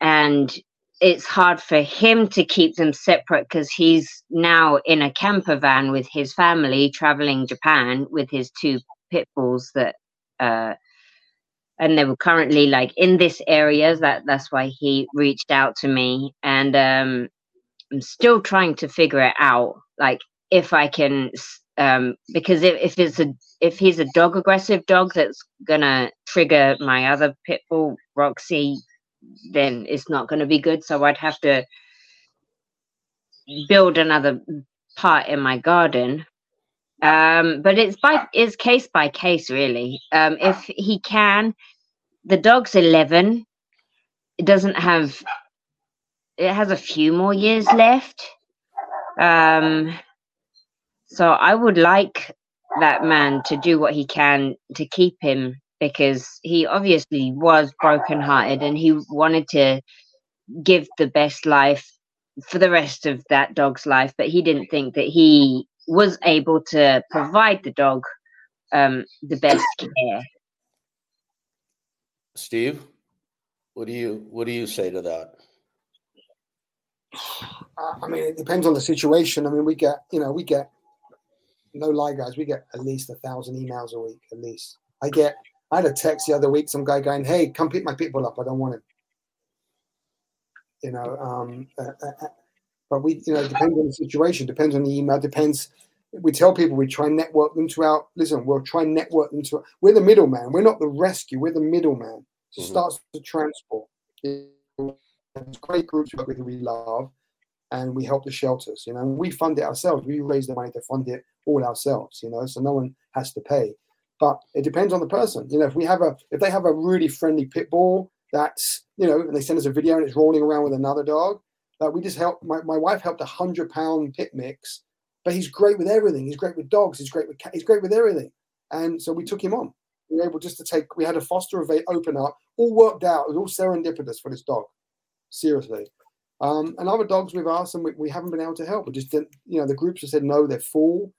And it's hard for him to keep them separate because he's now in a camper van with his family traveling Japan with his two pit bulls that uh and they were currently like in this area that that's why he reached out to me and um I'm still trying to figure it out like if I can um, because if, if it's a if he's a dog aggressive dog that's gonna trigger my other pit bull Roxy, then it's not gonna be good. So I'd have to build another part in my garden. Um, but it's by it's case by case really. Um, if he can, the dog's eleven. It doesn't have. It has a few more years left. Um, so I would like that man to do what he can to keep him because he obviously was brokenhearted and he wanted to give the best life for the rest of that dog's life, but he didn't think that he was able to provide the dog um, the best care. Steve, what do you what do you say to that? I mean, it depends on the situation. I mean, we get you know we get no lie, guys, we get at least a thousand emails a week, at least. I get, I had a text the other week, some guy going, "Hey, come pick my pitbull up. I don't want him." You know, um, uh, uh, uh but we, you know, depends on the situation, depends on the email, depends. We tell people we try and network them to our. Listen, we'll try and network them to. We're the middleman. We're not the rescue. We're the middleman. Mm-hmm. Starts the transport. great groups we work with we love, and we help the shelters. You know, and we fund it ourselves. We raise the money to fund it all ourselves. You know, so no one has to pay. But it depends on the person. You know, if we have a if they have a really friendly pit bull that's you know, and they send us a video and it's rolling around with another dog. Like we just helped. My, my wife helped a hundred pound pit mix, but he's great with everything. He's great with dogs. He's great with cat. He's great with everything. And so we took him on. We were able just to take. We had a foster event open up. All worked out. It was all serendipitous for this dog. Seriously. Um, and other dogs with us, and we, we haven't been able to help. We just didn't. You know, the groups have said no. They're full.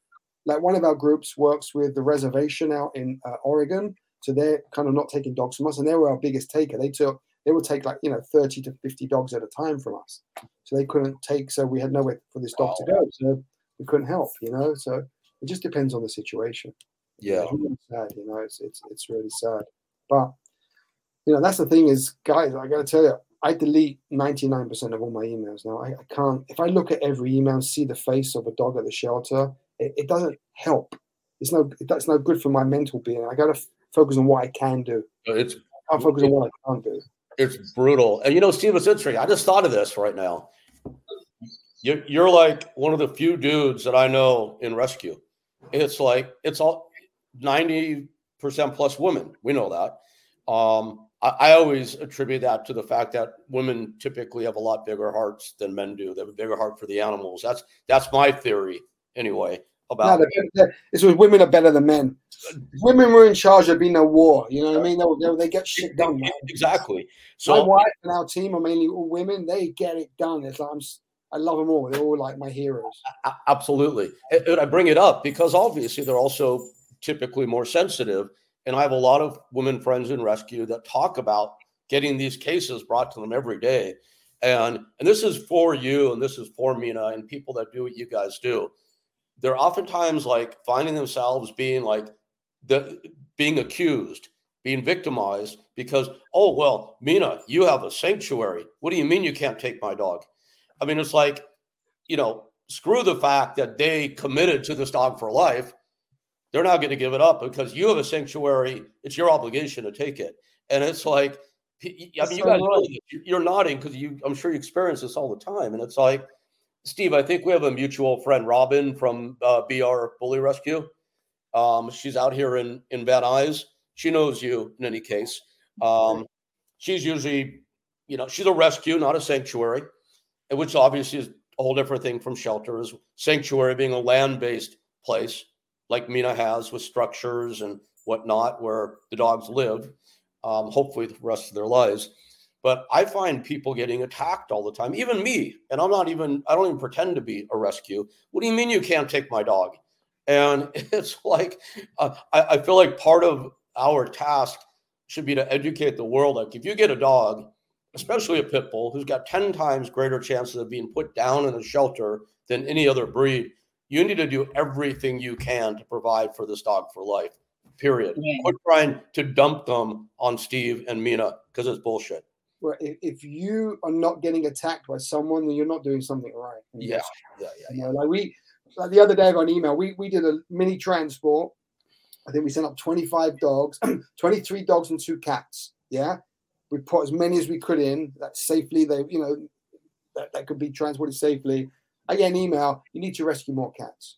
Like one of our groups works with the reservation out in uh, Oregon, so they're kind of not taking dogs from us, and they were our biggest taker. They took they would take like you know 30 to 50 dogs at a time from us so they couldn't take so we had nowhere for this dog to go so we couldn't help you know so it just depends on the situation yeah it's really sad you know it's it's, it's really sad but you know that's the thing is guys i gotta tell you i delete 99% of all my emails now I, I can't if i look at every email see the face of a dog at the shelter it, it doesn't help it's no that's no good for my mental being i gotta f- focus on what i can do it's i focus on what i can't do it's brutal. And you know, Steve, it's interesting. I just thought of this right now. You're, you're like one of the few dudes that I know in rescue. It's like it's all 90% plus women. We know that. Um, I, always attribute that to the fact that women typically have a lot bigger hearts than men do. They have a bigger heart for the animals. That's that's my theory anyway about no, they're, it's was women are better than men. Women were in charge, of being be no war. You know what I mean? They, they, they get shit done. Man. Exactly. So my wife and our team are mainly all women. They get it done. It's like I'm, I love them all. They're all like my heroes. Absolutely. And I bring it up because obviously they're also typically more sensitive. And I have a lot of women friends in rescue that talk about getting these cases brought to them every day. And and this is for you, and this is for Mina and people that do what you guys do they're oftentimes like finding themselves being like the being accused, being victimized because, oh, well, Mina, you have a sanctuary. What do you mean you can't take my dog? I mean, it's like, you know, screw the fact that they committed to this dog for life. They're not going to give it up because you have a sanctuary. It's your obligation to take it. And it's like, I mean, you guys know you're nodding because you, I'm sure you experience this all the time. And it's like, Steve, I think we have a mutual friend, Robin from uh, BR Bully Rescue. Um, she's out here in in Van Nuys. She knows you in any case. Um, she's usually, you know, she's a rescue, not a sanctuary, which obviously is a whole different thing from shelters. Sanctuary being a land based place, like Mina has with structures and whatnot, where the dogs live, um, hopefully the rest of their lives. But I find people getting attacked all the time, even me. And I'm not even, I don't even pretend to be a rescue. What do you mean you can't take my dog? And it's like, uh, I, I feel like part of our task should be to educate the world. Like, if you get a dog, especially a pit bull, who's got 10 times greater chances of being put down in a shelter than any other breed, you need to do everything you can to provide for this dog for life. Period. Yeah. Quit trying to dump them on Steve and Mina because it's bullshit where if you are not getting attacked by someone, then you're not doing something right. Yeah, yeah, yeah. You know, like we, like the other day I got an email. We we did a mini transport. I think we sent up 25 dogs, 23 dogs and two cats. Yeah, we put as many as we could in that safely. They, you know, that, that could be transported safely. I get an email. You need to rescue more cats.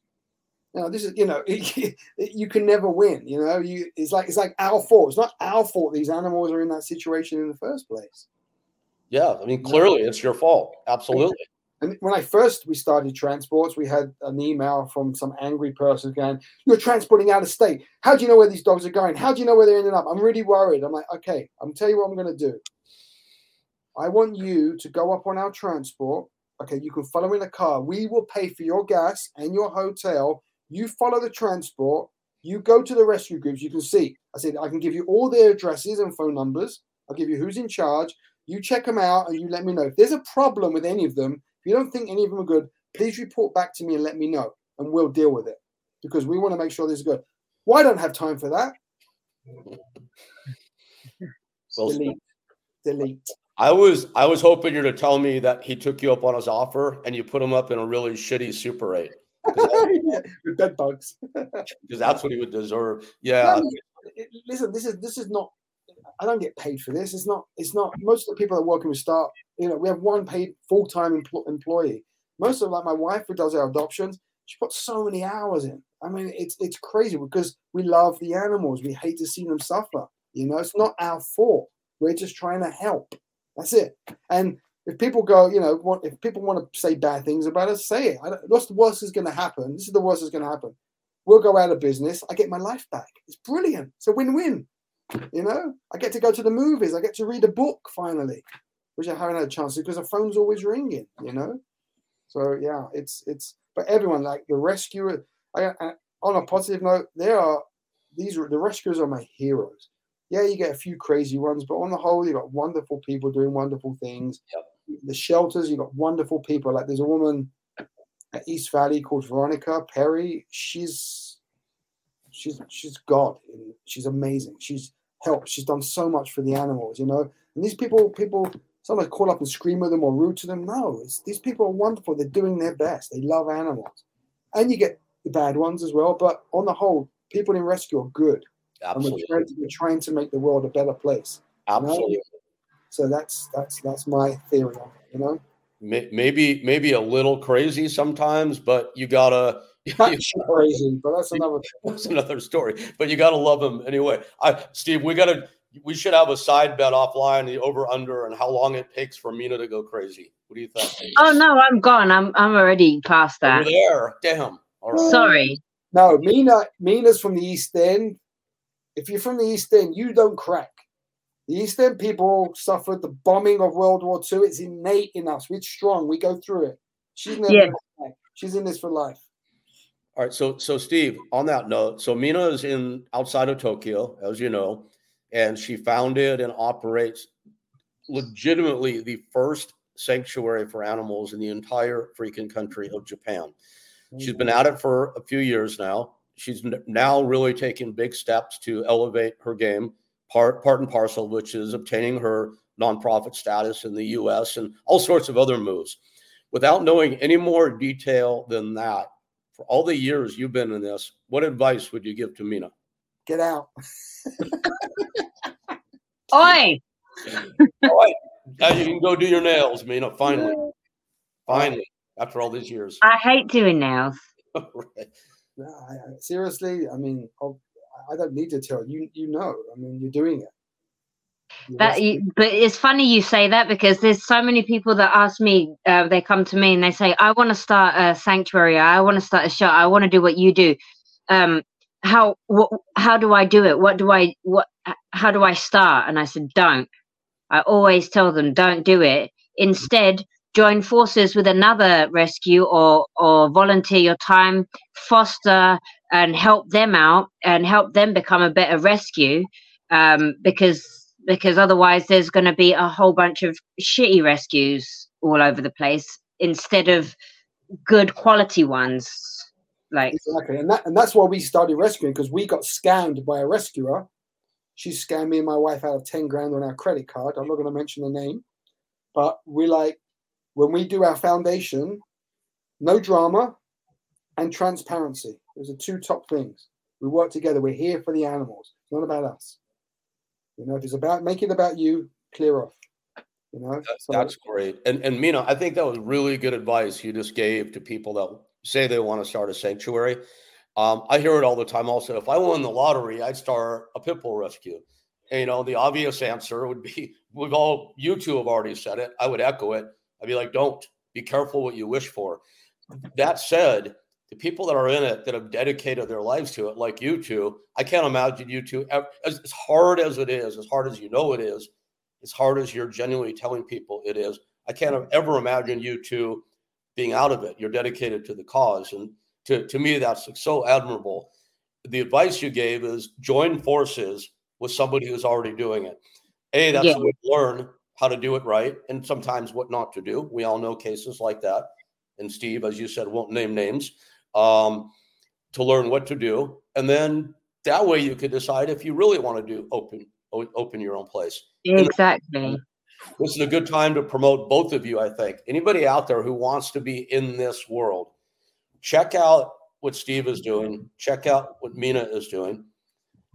Now this is, you know, you can never win. You know, you it's like it's like our fault. It's not our fault. These animals are in that situation in the first place. Yeah, I mean, clearly it's your fault. Absolutely. And when I first we started transports, we had an email from some angry person going, "You're transporting out of state. How do you know where these dogs are going? How do you know where they're ending up? I'm really worried." I'm like, "Okay, I'm tell you what I'm going to do. I want you to go up on our transport. Okay, you can follow in a car. We will pay for your gas and your hotel. You follow the transport. You go to the rescue groups. You can see. I said I can give you all their addresses and phone numbers. I'll give you who's in charge. You check them out and you let me know. If there's a problem with any of them, if you don't think any of them are good, please report back to me and let me know, and we'll deal with it because we want to make sure this is good. Well, I don't have time for that. Well, delete. Delete. I was I was hoping you're to tell me that he took you up on his offer and you put him up in a really shitty Super 8. With bed bugs. because that's what he would deserve. Yeah. listen, this is this is not I don't get paid for this. It's not. It's not. Most of the people that work in with start. You know, we have one paid full time empl- employee. Most of like my wife who does our adoptions, she puts so many hours in. I mean, it's it's crazy because we love the animals. We hate to see them suffer. You know, it's not our fault. We're just trying to help. That's it. And if people go, you know, want, if people want to say bad things about us, say it. what's the worst is going to happen? This is the worst is going to happen. We'll go out of business. I get my life back. It's brilliant. It's a win-win. You know, I get to go to the movies. I get to read a book finally, which I haven't had a chance to because the phone's always ringing. You know, so yeah, it's it's. But everyone like the rescuer. I, I, on a positive note, there are these the rescuers are my heroes. Yeah, you get a few crazy ones, but on the whole, you've got wonderful people doing wonderful things. Yep. The shelters, you've got wonderful people. Like there's a woman at East Valley called Veronica Perry. She's she's she's God. She's amazing. She's helped. She's done so much for the animals, you know. And these people, people sometimes call up and scream at them or rude to them. No, these people are wonderful. They're doing their best. They love animals, and you get the bad ones as well. But on the whole, people in rescue are good. Absolutely. And we're trying, to, we're trying to make the world a better place. Absolutely. You know? So that's that's that's my theory on it. You know maybe maybe a little crazy sometimes, but you gotta. That's crazy, but that's another. That's another story. But you gotta love him anyway. I, Steve, we gotta. We should have a side bet offline, the over under, and how long it takes for Mina to go crazy. What do you think? Oh no, I'm gone. I'm I'm already past that. Over there, damn. All right. Sorry. No, Mina. Mina's from the East End. If you're from the East End, you don't crack. The East End people suffered the bombing of World War II. It's innate in us. We're strong. We go through it. She's never yeah. She's in this for life. All right. So, so Steve, on that note, so Mina is in outside of Tokyo, as you know, and she founded and operates legitimately the first sanctuary for animals in the entire freaking country of Japan. She's been mm-hmm. at it for a few years now. She's now really taking big steps to elevate her game part part and parcel, which is obtaining her nonprofit status in the U.S. and all sorts of other moves. Without knowing any more detail than that, for all the years you've been in this, what advice would you give to Mina? Get out. Oi. Oi. Now you can go do your nails, Mina. Finally, finally, after all these years. I hate doing nails. right. I, I, seriously, I mean, I'll, I don't need to tell you. You know. I mean, you're doing it. that but it's funny you say that because there's so many people that ask me uh, they come to me and they say i want to start a sanctuary i want to start a shop i want to do what you do um how what how do i do it what do i what how do i start and i said don't i always tell them don't do it instead join forces with another rescue or or volunteer your time foster and help them out and help them become a better rescue um, because because otherwise there's going to be a whole bunch of shitty rescues all over the place instead of good quality ones like exactly and that and that's why we started rescuing because we got scammed by a rescuer. She scammed me and my wife out of 10 grand on our credit card. I'm not going to mention the name but we like when we do our foundation no drama and transparency those are two top things. We work together. We're here for the animals. It's not about us. You know, if it's about make it about you, clear off. You know, that's, so, that's great. And and Mina, I think that was really good advice you just gave to people that say they want to start a sanctuary. Um, I hear it all the time. Also, if I won the lottery, I'd start a pit bull rescue. And, you know, the obvious answer would be, we've all you two have already said it. I would echo it. I'd be like, don't be careful what you wish for. That said, the people that are in it that have dedicated their lives to it, like you two, I can't imagine you two, as, as hard as it is, as hard as you know it is, as hard as you're genuinely telling people it is, I can't ever imagine you two being out of it. You're dedicated to the cause. And to, to me, that's so admirable. The advice you gave is join forces with somebody who's already doing it. A, that's yeah. a way to learn how to do it right and sometimes what not to do. We all know cases like that. And Steve, as you said, won't name names um, to learn what to do, and then that way you could decide if you really want to do open open your own place. Exactly. This is a good time to promote both of you. I think anybody out there who wants to be in this world, check out what Steve is doing. Check out what Mina is doing.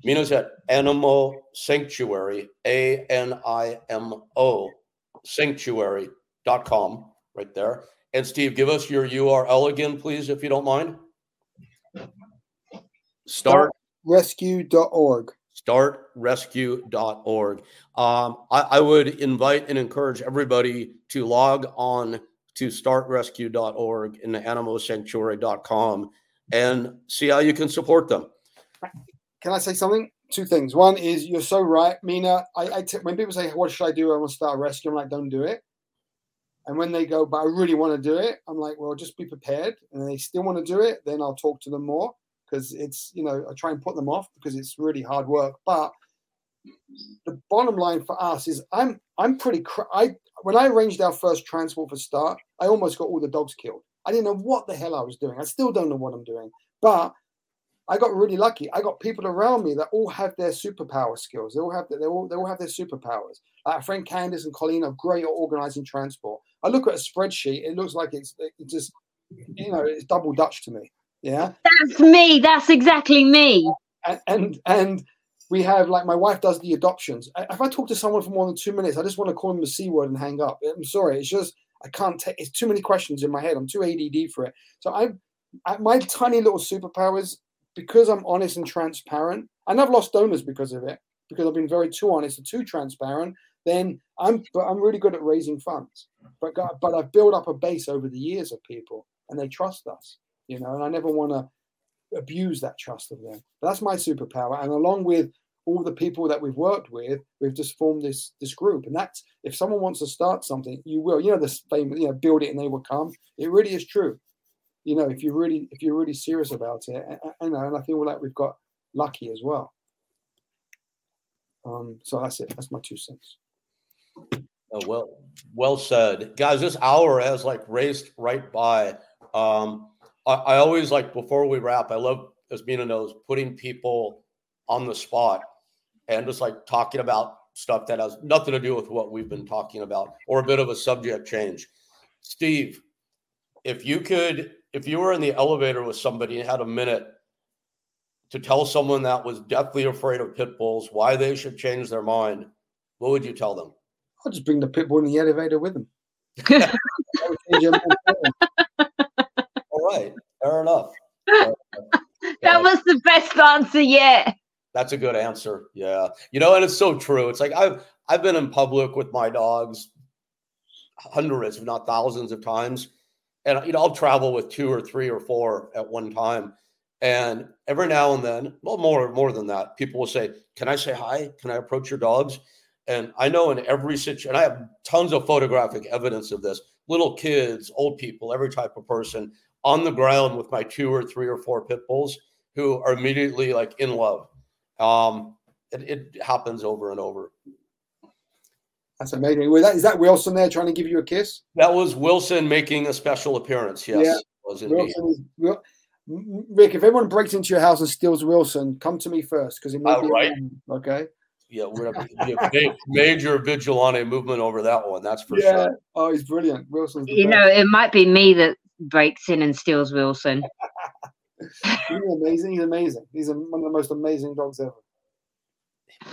Mina's at Animo Sanctuary, A N I M O sanctuary.com right there. And Steve, give us your URL again, please, if you don't mind. Start rescue.org. Startrescue.org. Um, I, I would invite and encourage everybody to log on to startrescue.org and animosanctuary.com and see how you can support them. Can I say something? Two things. One is you're so right, Mina. I, I t- when people say, "What should I do?" I want to start a rescue. I'm like, "Don't do it." And when they go, "But I really want to do it," I'm like, "Well, just be prepared." And they still want to do it, then I'll talk to them more because it's you know I try and put them off because it's really hard work. But the bottom line for us is I'm I'm pretty cr- I when I arranged our first transport for start, I almost got all the dogs killed. I didn't know what the hell I was doing. I still don't know what I'm doing, but I got really lucky. I got people around me that all have their superpower skills. They all have they all they all have their superpowers. Uh, like friend Candice and Colleen are great at organizing transport. I look at a spreadsheet, it looks like it's it just you know it's double Dutch to me. Yeah, that's me. That's exactly me. And and, and we have like my wife does the adoptions. If I talk to someone for more than two minutes, I just want to call them the c word and hang up. I'm sorry, it's just I can't take. It's too many questions in my head. I'm too ADD for it. So I, my tiny little superpowers because I'm honest and transparent. And I've lost donors because of it because I've been very too honest and too transparent. Then I'm but I'm really good at raising funds. But but I've built up a base over the years of people and they trust us. You know, and I never want to abuse that trust of them. But that's my superpower. And along with all the people that we've worked with, we've just formed this this group. And that's if someone wants to start something, you will. You know, this famous, you know, build it and they will come. It really is true. You know, if you're really if you're really serious about it, and, and I feel like we've got lucky as well. Um, so that's it. That's my two cents. Oh, well, well said, guys. This hour has like raced right by. Um, I, I always like before we wrap. I love, as Mina knows, putting people on the spot and just like talking about stuff that has nothing to do with what we've been talking about or a bit of a subject change. Steve, if you could, if you were in the elevator with somebody and had a minute to tell someone that was deathly afraid of pit bulls why they should change their mind, what would you tell them? I'll just bring the pit bull in the elevator with them. All right, fair enough. that was the best answer yet. That's a good answer. Yeah. You know, and it's so true. It's like I've I've been in public with my dogs hundreds, if not thousands of times. And you know, I'll travel with two or three or four at one time. And every now and then, well, more more than that, people will say, Can I say hi? Can I approach your dogs? And I know in every situation, I have tons of photographic evidence of this. Little kids, old people, every type of person on the ground with my two or three or four pit bulls who are immediately like in love um, it, it happens over and over. That's amazing. Was that, is that Wilson there trying to give you a kiss? That was Wilson making a special appearance. Yes, yeah. was Wilson is, Rick, if everyone breaks into your house and steals Wilson, come to me first because it might be right. okay. Yeah, we're a major vigilante movement over that one. That's for yeah. sure. Oh, he's brilliant. Wilson. You best. know, it might be me that breaks in and steals Wilson. He's amazing. He's amazing. He's one of the most amazing dogs ever.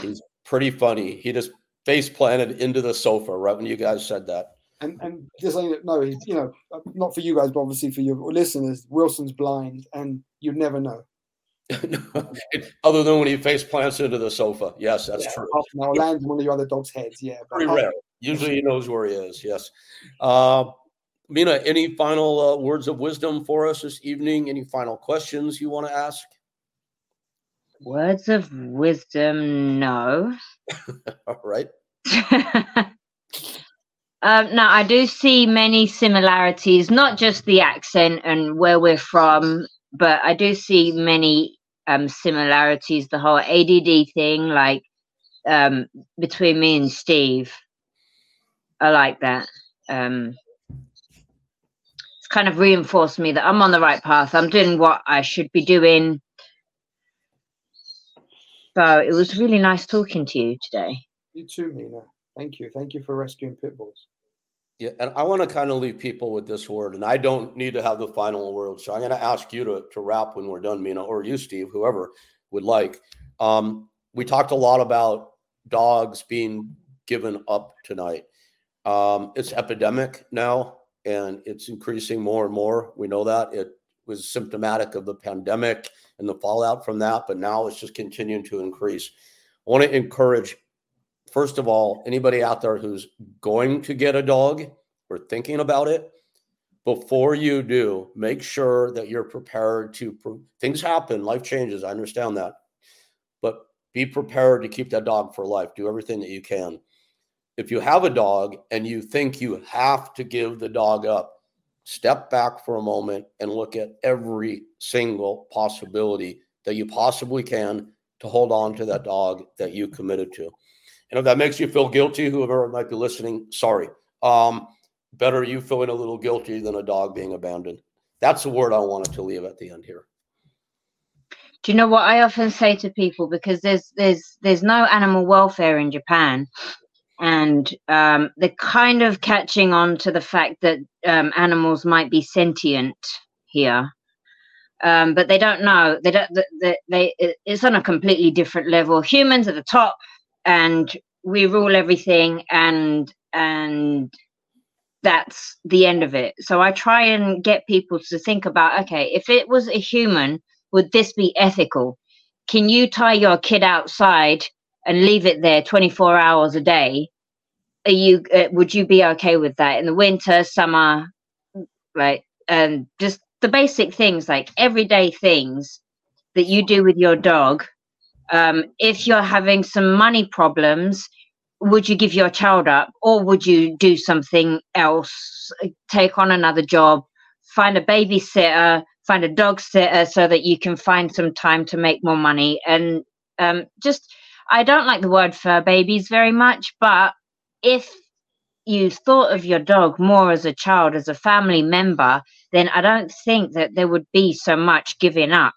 He's pretty funny. He just face planted into the sofa right when you guys said that. And and just saying that no, he's you know not for you guys, but obviously for your listeners, Wilson's blind, and you'd never know. Other than when he face plants into the sofa, yes, that's yeah, true. Now lands on one of your other dog's heads, yeah. Pretty rare. Usually he knows where he is. Yes. Uh, Mina, any final uh, words of wisdom for us this evening? Any final questions you want to ask? Words of wisdom, no. All right. um, now, I do see many similarities, not just the accent and where we're from, but I do see many um, similarities. The whole ADD thing, like um, between me and Steve, I like that. Um, it's kind of reinforced me that I'm on the right path. I'm doing what I should be doing. So it was really nice talking to you today. You too, Mina. Thank you. Thank you for rescuing pit bulls. Yeah, and I want to kind of leave people with this word, and I don't need to have the final word. So I'm going to ask you to, to wrap when we're done, Mina, or you, Steve, whoever would like. Um, we talked a lot about dogs being given up tonight. Um, it's epidemic now, and it's increasing more and more. We know that it was symptomatic of the pandemic and the fallout from that, but now it's just continuing to increase. I want to encourage, first of all, anybody out there who's going to get a dog or thinking about it, before you do, make sure that you're prepared to. Things happen, life changes. I understand that, but be prepared to keep that dog for life. Do everything that you can. If you have a dog and you think you have to give the dog up, step back for a moment and look at every single possibility that you possibly can to hold on to that dog that you committed to. And if that makes you feel guilty, whoever might be listening, sorry. Um, better you feeling a little guilty than a dog being abandoned. That's the word I wanted to leave at the end here. Do you know what I often say to people because there's there's there's no animal welfare in Japan, and um, they're kind of catching on to the fact that um, animals might be sentient here, um, but they don't know. They don't. They, they it's on a completely different level. Humans at the top, and we rule everything, and and that's the end of it. So I try and get people to think about okay, if it was a human, would this be ethical? Can you tie your kid outside and leave it there 24 hours a day? Are you uh, would you be okay with that in the winter, summer? And um, just the basic things like everyday things that you do with your dog. Um, if you're having some money problems, would you give your child up or would you do something else? Take on another job find a babysitter find a dog sitter so that you can find some time to make more money. And um, just i don't like the word fur babies very much but if you thought of your dog more as a child as a family member then i don't think that there would be so much giving up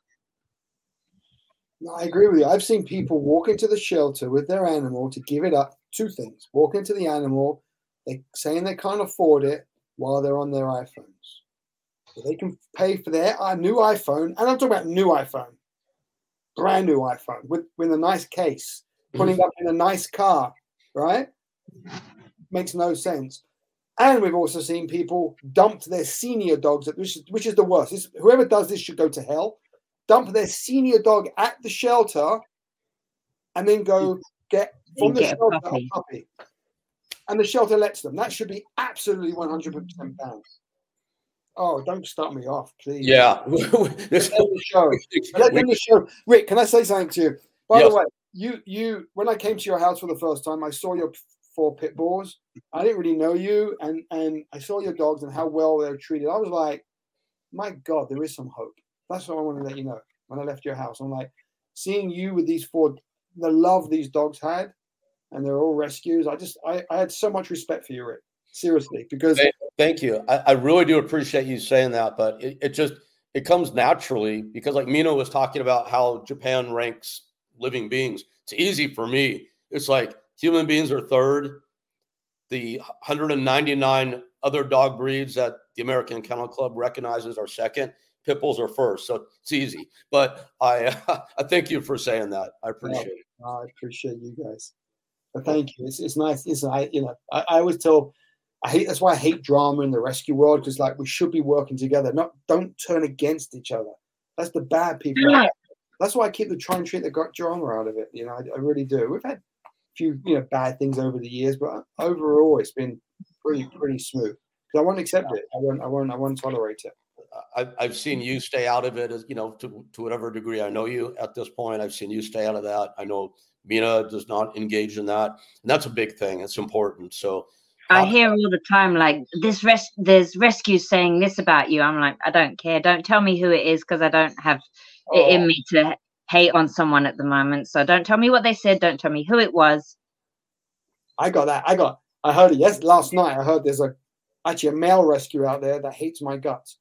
I agree with you. I've seen people walk into the shelter with their animal to give it up two things walk into the animal, they saying they can't afford it while they're on their iPhones. So they can pay for their uh, new iPhone, and I'm talking about new iPhone, brand new iPhone with, with a nice case, putting mm-hmm. up in a nice car, right? Makes no sense. And we've also seen people dump their senior dogs, which is, which is the worst. This, whoever does this should go to hell. Dump their senior dog at the shelter and then go get from the shelter a puppy. a puppy. And the shelter lets them. That should be absolutely 100% banned. Oh, don't start me off, please. Yeah. Let the show. Let them the show. Rick, can I say something to you? By yes. the way, you you when I came to your house for the first time, I saw your four pit bulls. I didn't really know you, and and I saw your dogs and how well they were treated. I was like, my God, there is some hope. That's what I want to let you know. When I left your house, I'm like, seeing you with these four the love these dogs had, and they're all rescues. I just I, I had so much respect for you, Rick. Seriously, because thank, you. I, I, really do appreciate you saying that, but it, it just it comes naturally because like Mina was talking about how Japan ranks living beings. It's easy for me. It's like human beings are third. The 199 other dog breeds that the American Kennel Club recognizes are second. Pit bulls are first, so it's easy. But I I thank you for saying that. I appreciate it. I appreciate you guys. But thank you. It's, it's nice. It's I you know I, I always tell I hate that's why I hate drama in the rescue world because like we should be working together. Not don't turn against each other. That's the bad people. Yeah. That's why I keep the try and treat the drama out of it. You know, I, I really do. We've had a few you know bad things over the years, but overall it's been pretty pretty smooth. Because I won't accept it. I won't. I won't. I won't tolerate it. I've, I've seen you stay out of it as you know to, to whatever degree I know you at this point. I've seen you stay out of that. I know Mina does not engage in that, and that's a big thing. It's important. So I uh, hear all the time like this res- there's rescue saying this about you. I'm like, I don't care. Don't tell me who it is because I don't have oh. it in oh. me to hate on someone at the moment. So don't tell me what they said. Don't tell me who it was. I got that. I got. I heard it. Yes, last night I heard there's a actually a male rescue out there that hates my guts.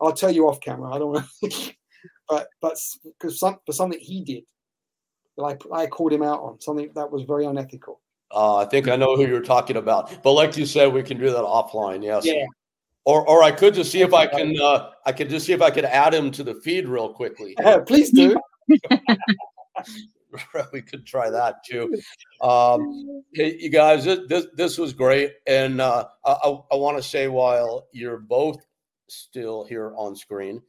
I'll tell you off camera. I don't want to, but but because some, for something he did, like I called him out on something that was very unethical. Uh, I think I know who you're talking about. But like you said, we can do that offline. Yes. Yeah. Or, or I could just see if I can. Uh, I could just see if I could add him to the feed real quickly. please do. we could try that too. Um, hey, you guys, this this was great, and uh, I, I want to say while you're both still here on screen,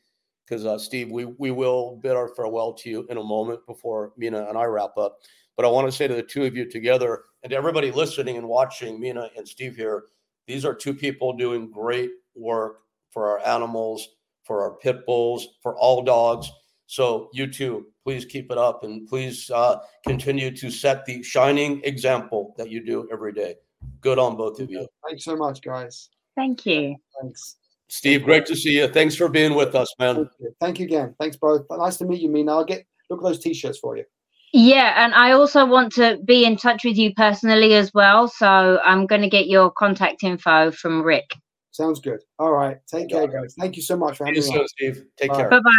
because uh, Steve, we we will bid our farewell to you in a moment before Mina and I wrap up. But I want to say to the two of you together, and to everybody listening and watching, Mina and Steve here, these are two people doing great work for our animals, for our pit bulls, for all dogs. So you too, please keep it up and please uh, continue to set the shining example that you do every day. Good on both of you. Thanks so much, guys. Thank you. Thanks. Steve, great to see you. Thanks for being with us, man. Thank you, Thank you again. Thanks both. Nice to meet you, Mina. I'll get look at those t-shirts for you. Yeah, and I also want to be in touch with you personally as well. So I'm going to get your contact info from Rick. Sounds good. All right. Take care, guys. Thank you so much for having me. Steve. Take Bye. care. Bye-bye.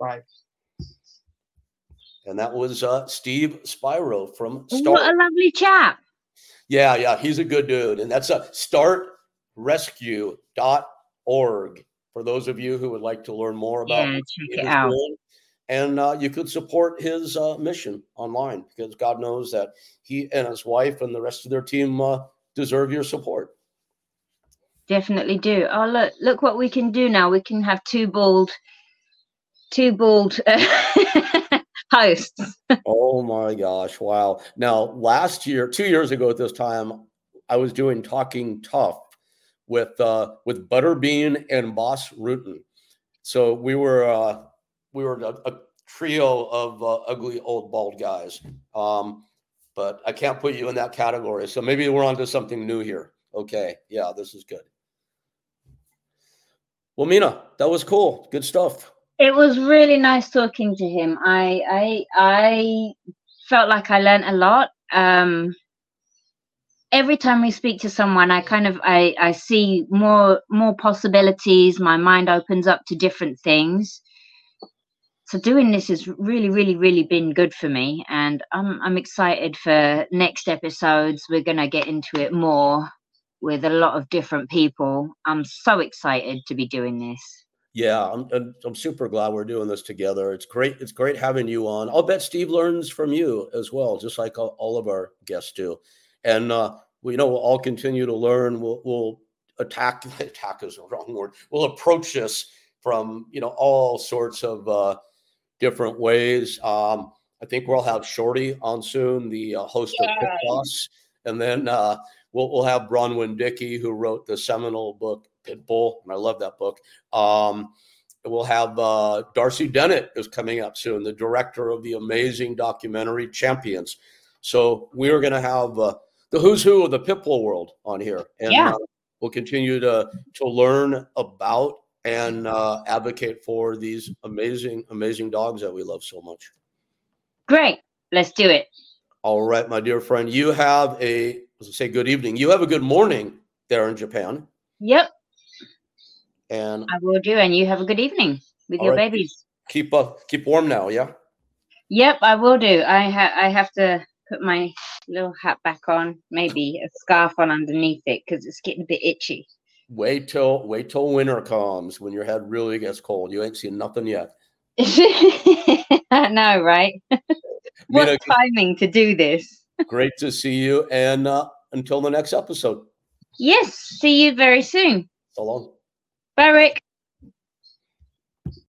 Bye. And that was uh, Steve Spiro from Start. What a lovely chap. Yeah, yeah, he's a good dude. And that's a startrescue.org for those of you who would like to learn more about yeah, check it out. Doing. And uh, you could support his uh, mission online because God knows that he and his wife and the rest of their team uh, deserve your support. Definitely do. Oh, look, look what we can do now. We can have two bald, two bald hosts. oh my gosh. Wow. Now, last year, two years ago at this time, I was doing Talking Tough with uh, with Butterbean and Bas Rutten. So we were uh, we were a, a trio of uh, ugly old bald guys. Um, but I can't put you in that category. So maybe we're onto something new here. Okay. Yeah, this is good. Well, Mina, that was cool. Good stuff. It was really nice talking to him. I I I felt like I learned a lot. Um, every time we speak to someone, I kind of I I see more more possibilities. My mind opens up to different things. So doing this has really, really, really been good for me, and I'm I'm excited for next episodes. We're gonna get into it more with a lot of different people. I'm so excited to be doing this. Yeah, I'm, I'm super glad we're doing this together. It's great. It's great having you on. I'll bet Steve learns from you as well, just like all of our guests do. And uh, we know we'll all continue to learn. We'll, we'll attack. Attack is the wrong word. We'll approach this from you know all sorts of uh, different ways. Um, I think we'll have Shorty on soon, the uh, host yeah. of Pit Boss, and then uh, we'll, we'll have Bronwen Dickey, who wrote the seminal book Pitbull, and I love that book. Um, we'll have uh, Darcy Dennett is coming up soon, the director of the amazing documentary Champions. So we are going to have uh, the who's who of the pitbull world on here, and yeah. uh, we'll continue to to learn about and uh, advocate for these amazing, amazing dogs that we love so much. Great, let's do it. All right, my dear friend, you have a say good evening. You have a good morning there in Japan. Yep. And I will do. And you have a good evening with your right. babies. Keep uh, keep warm now, yeah. Yep, I will do. I have I have to put my little hat back on, maybe a scarf on underneath it because it's getting a bit itchy. Wait till wait till winter comes when your head really gets cold. You ain't seen nothing yet. I know, right? what timing to do this? great to see you, and uh, until the next episode. Yes, see you very soon. So long. Bye, Rick.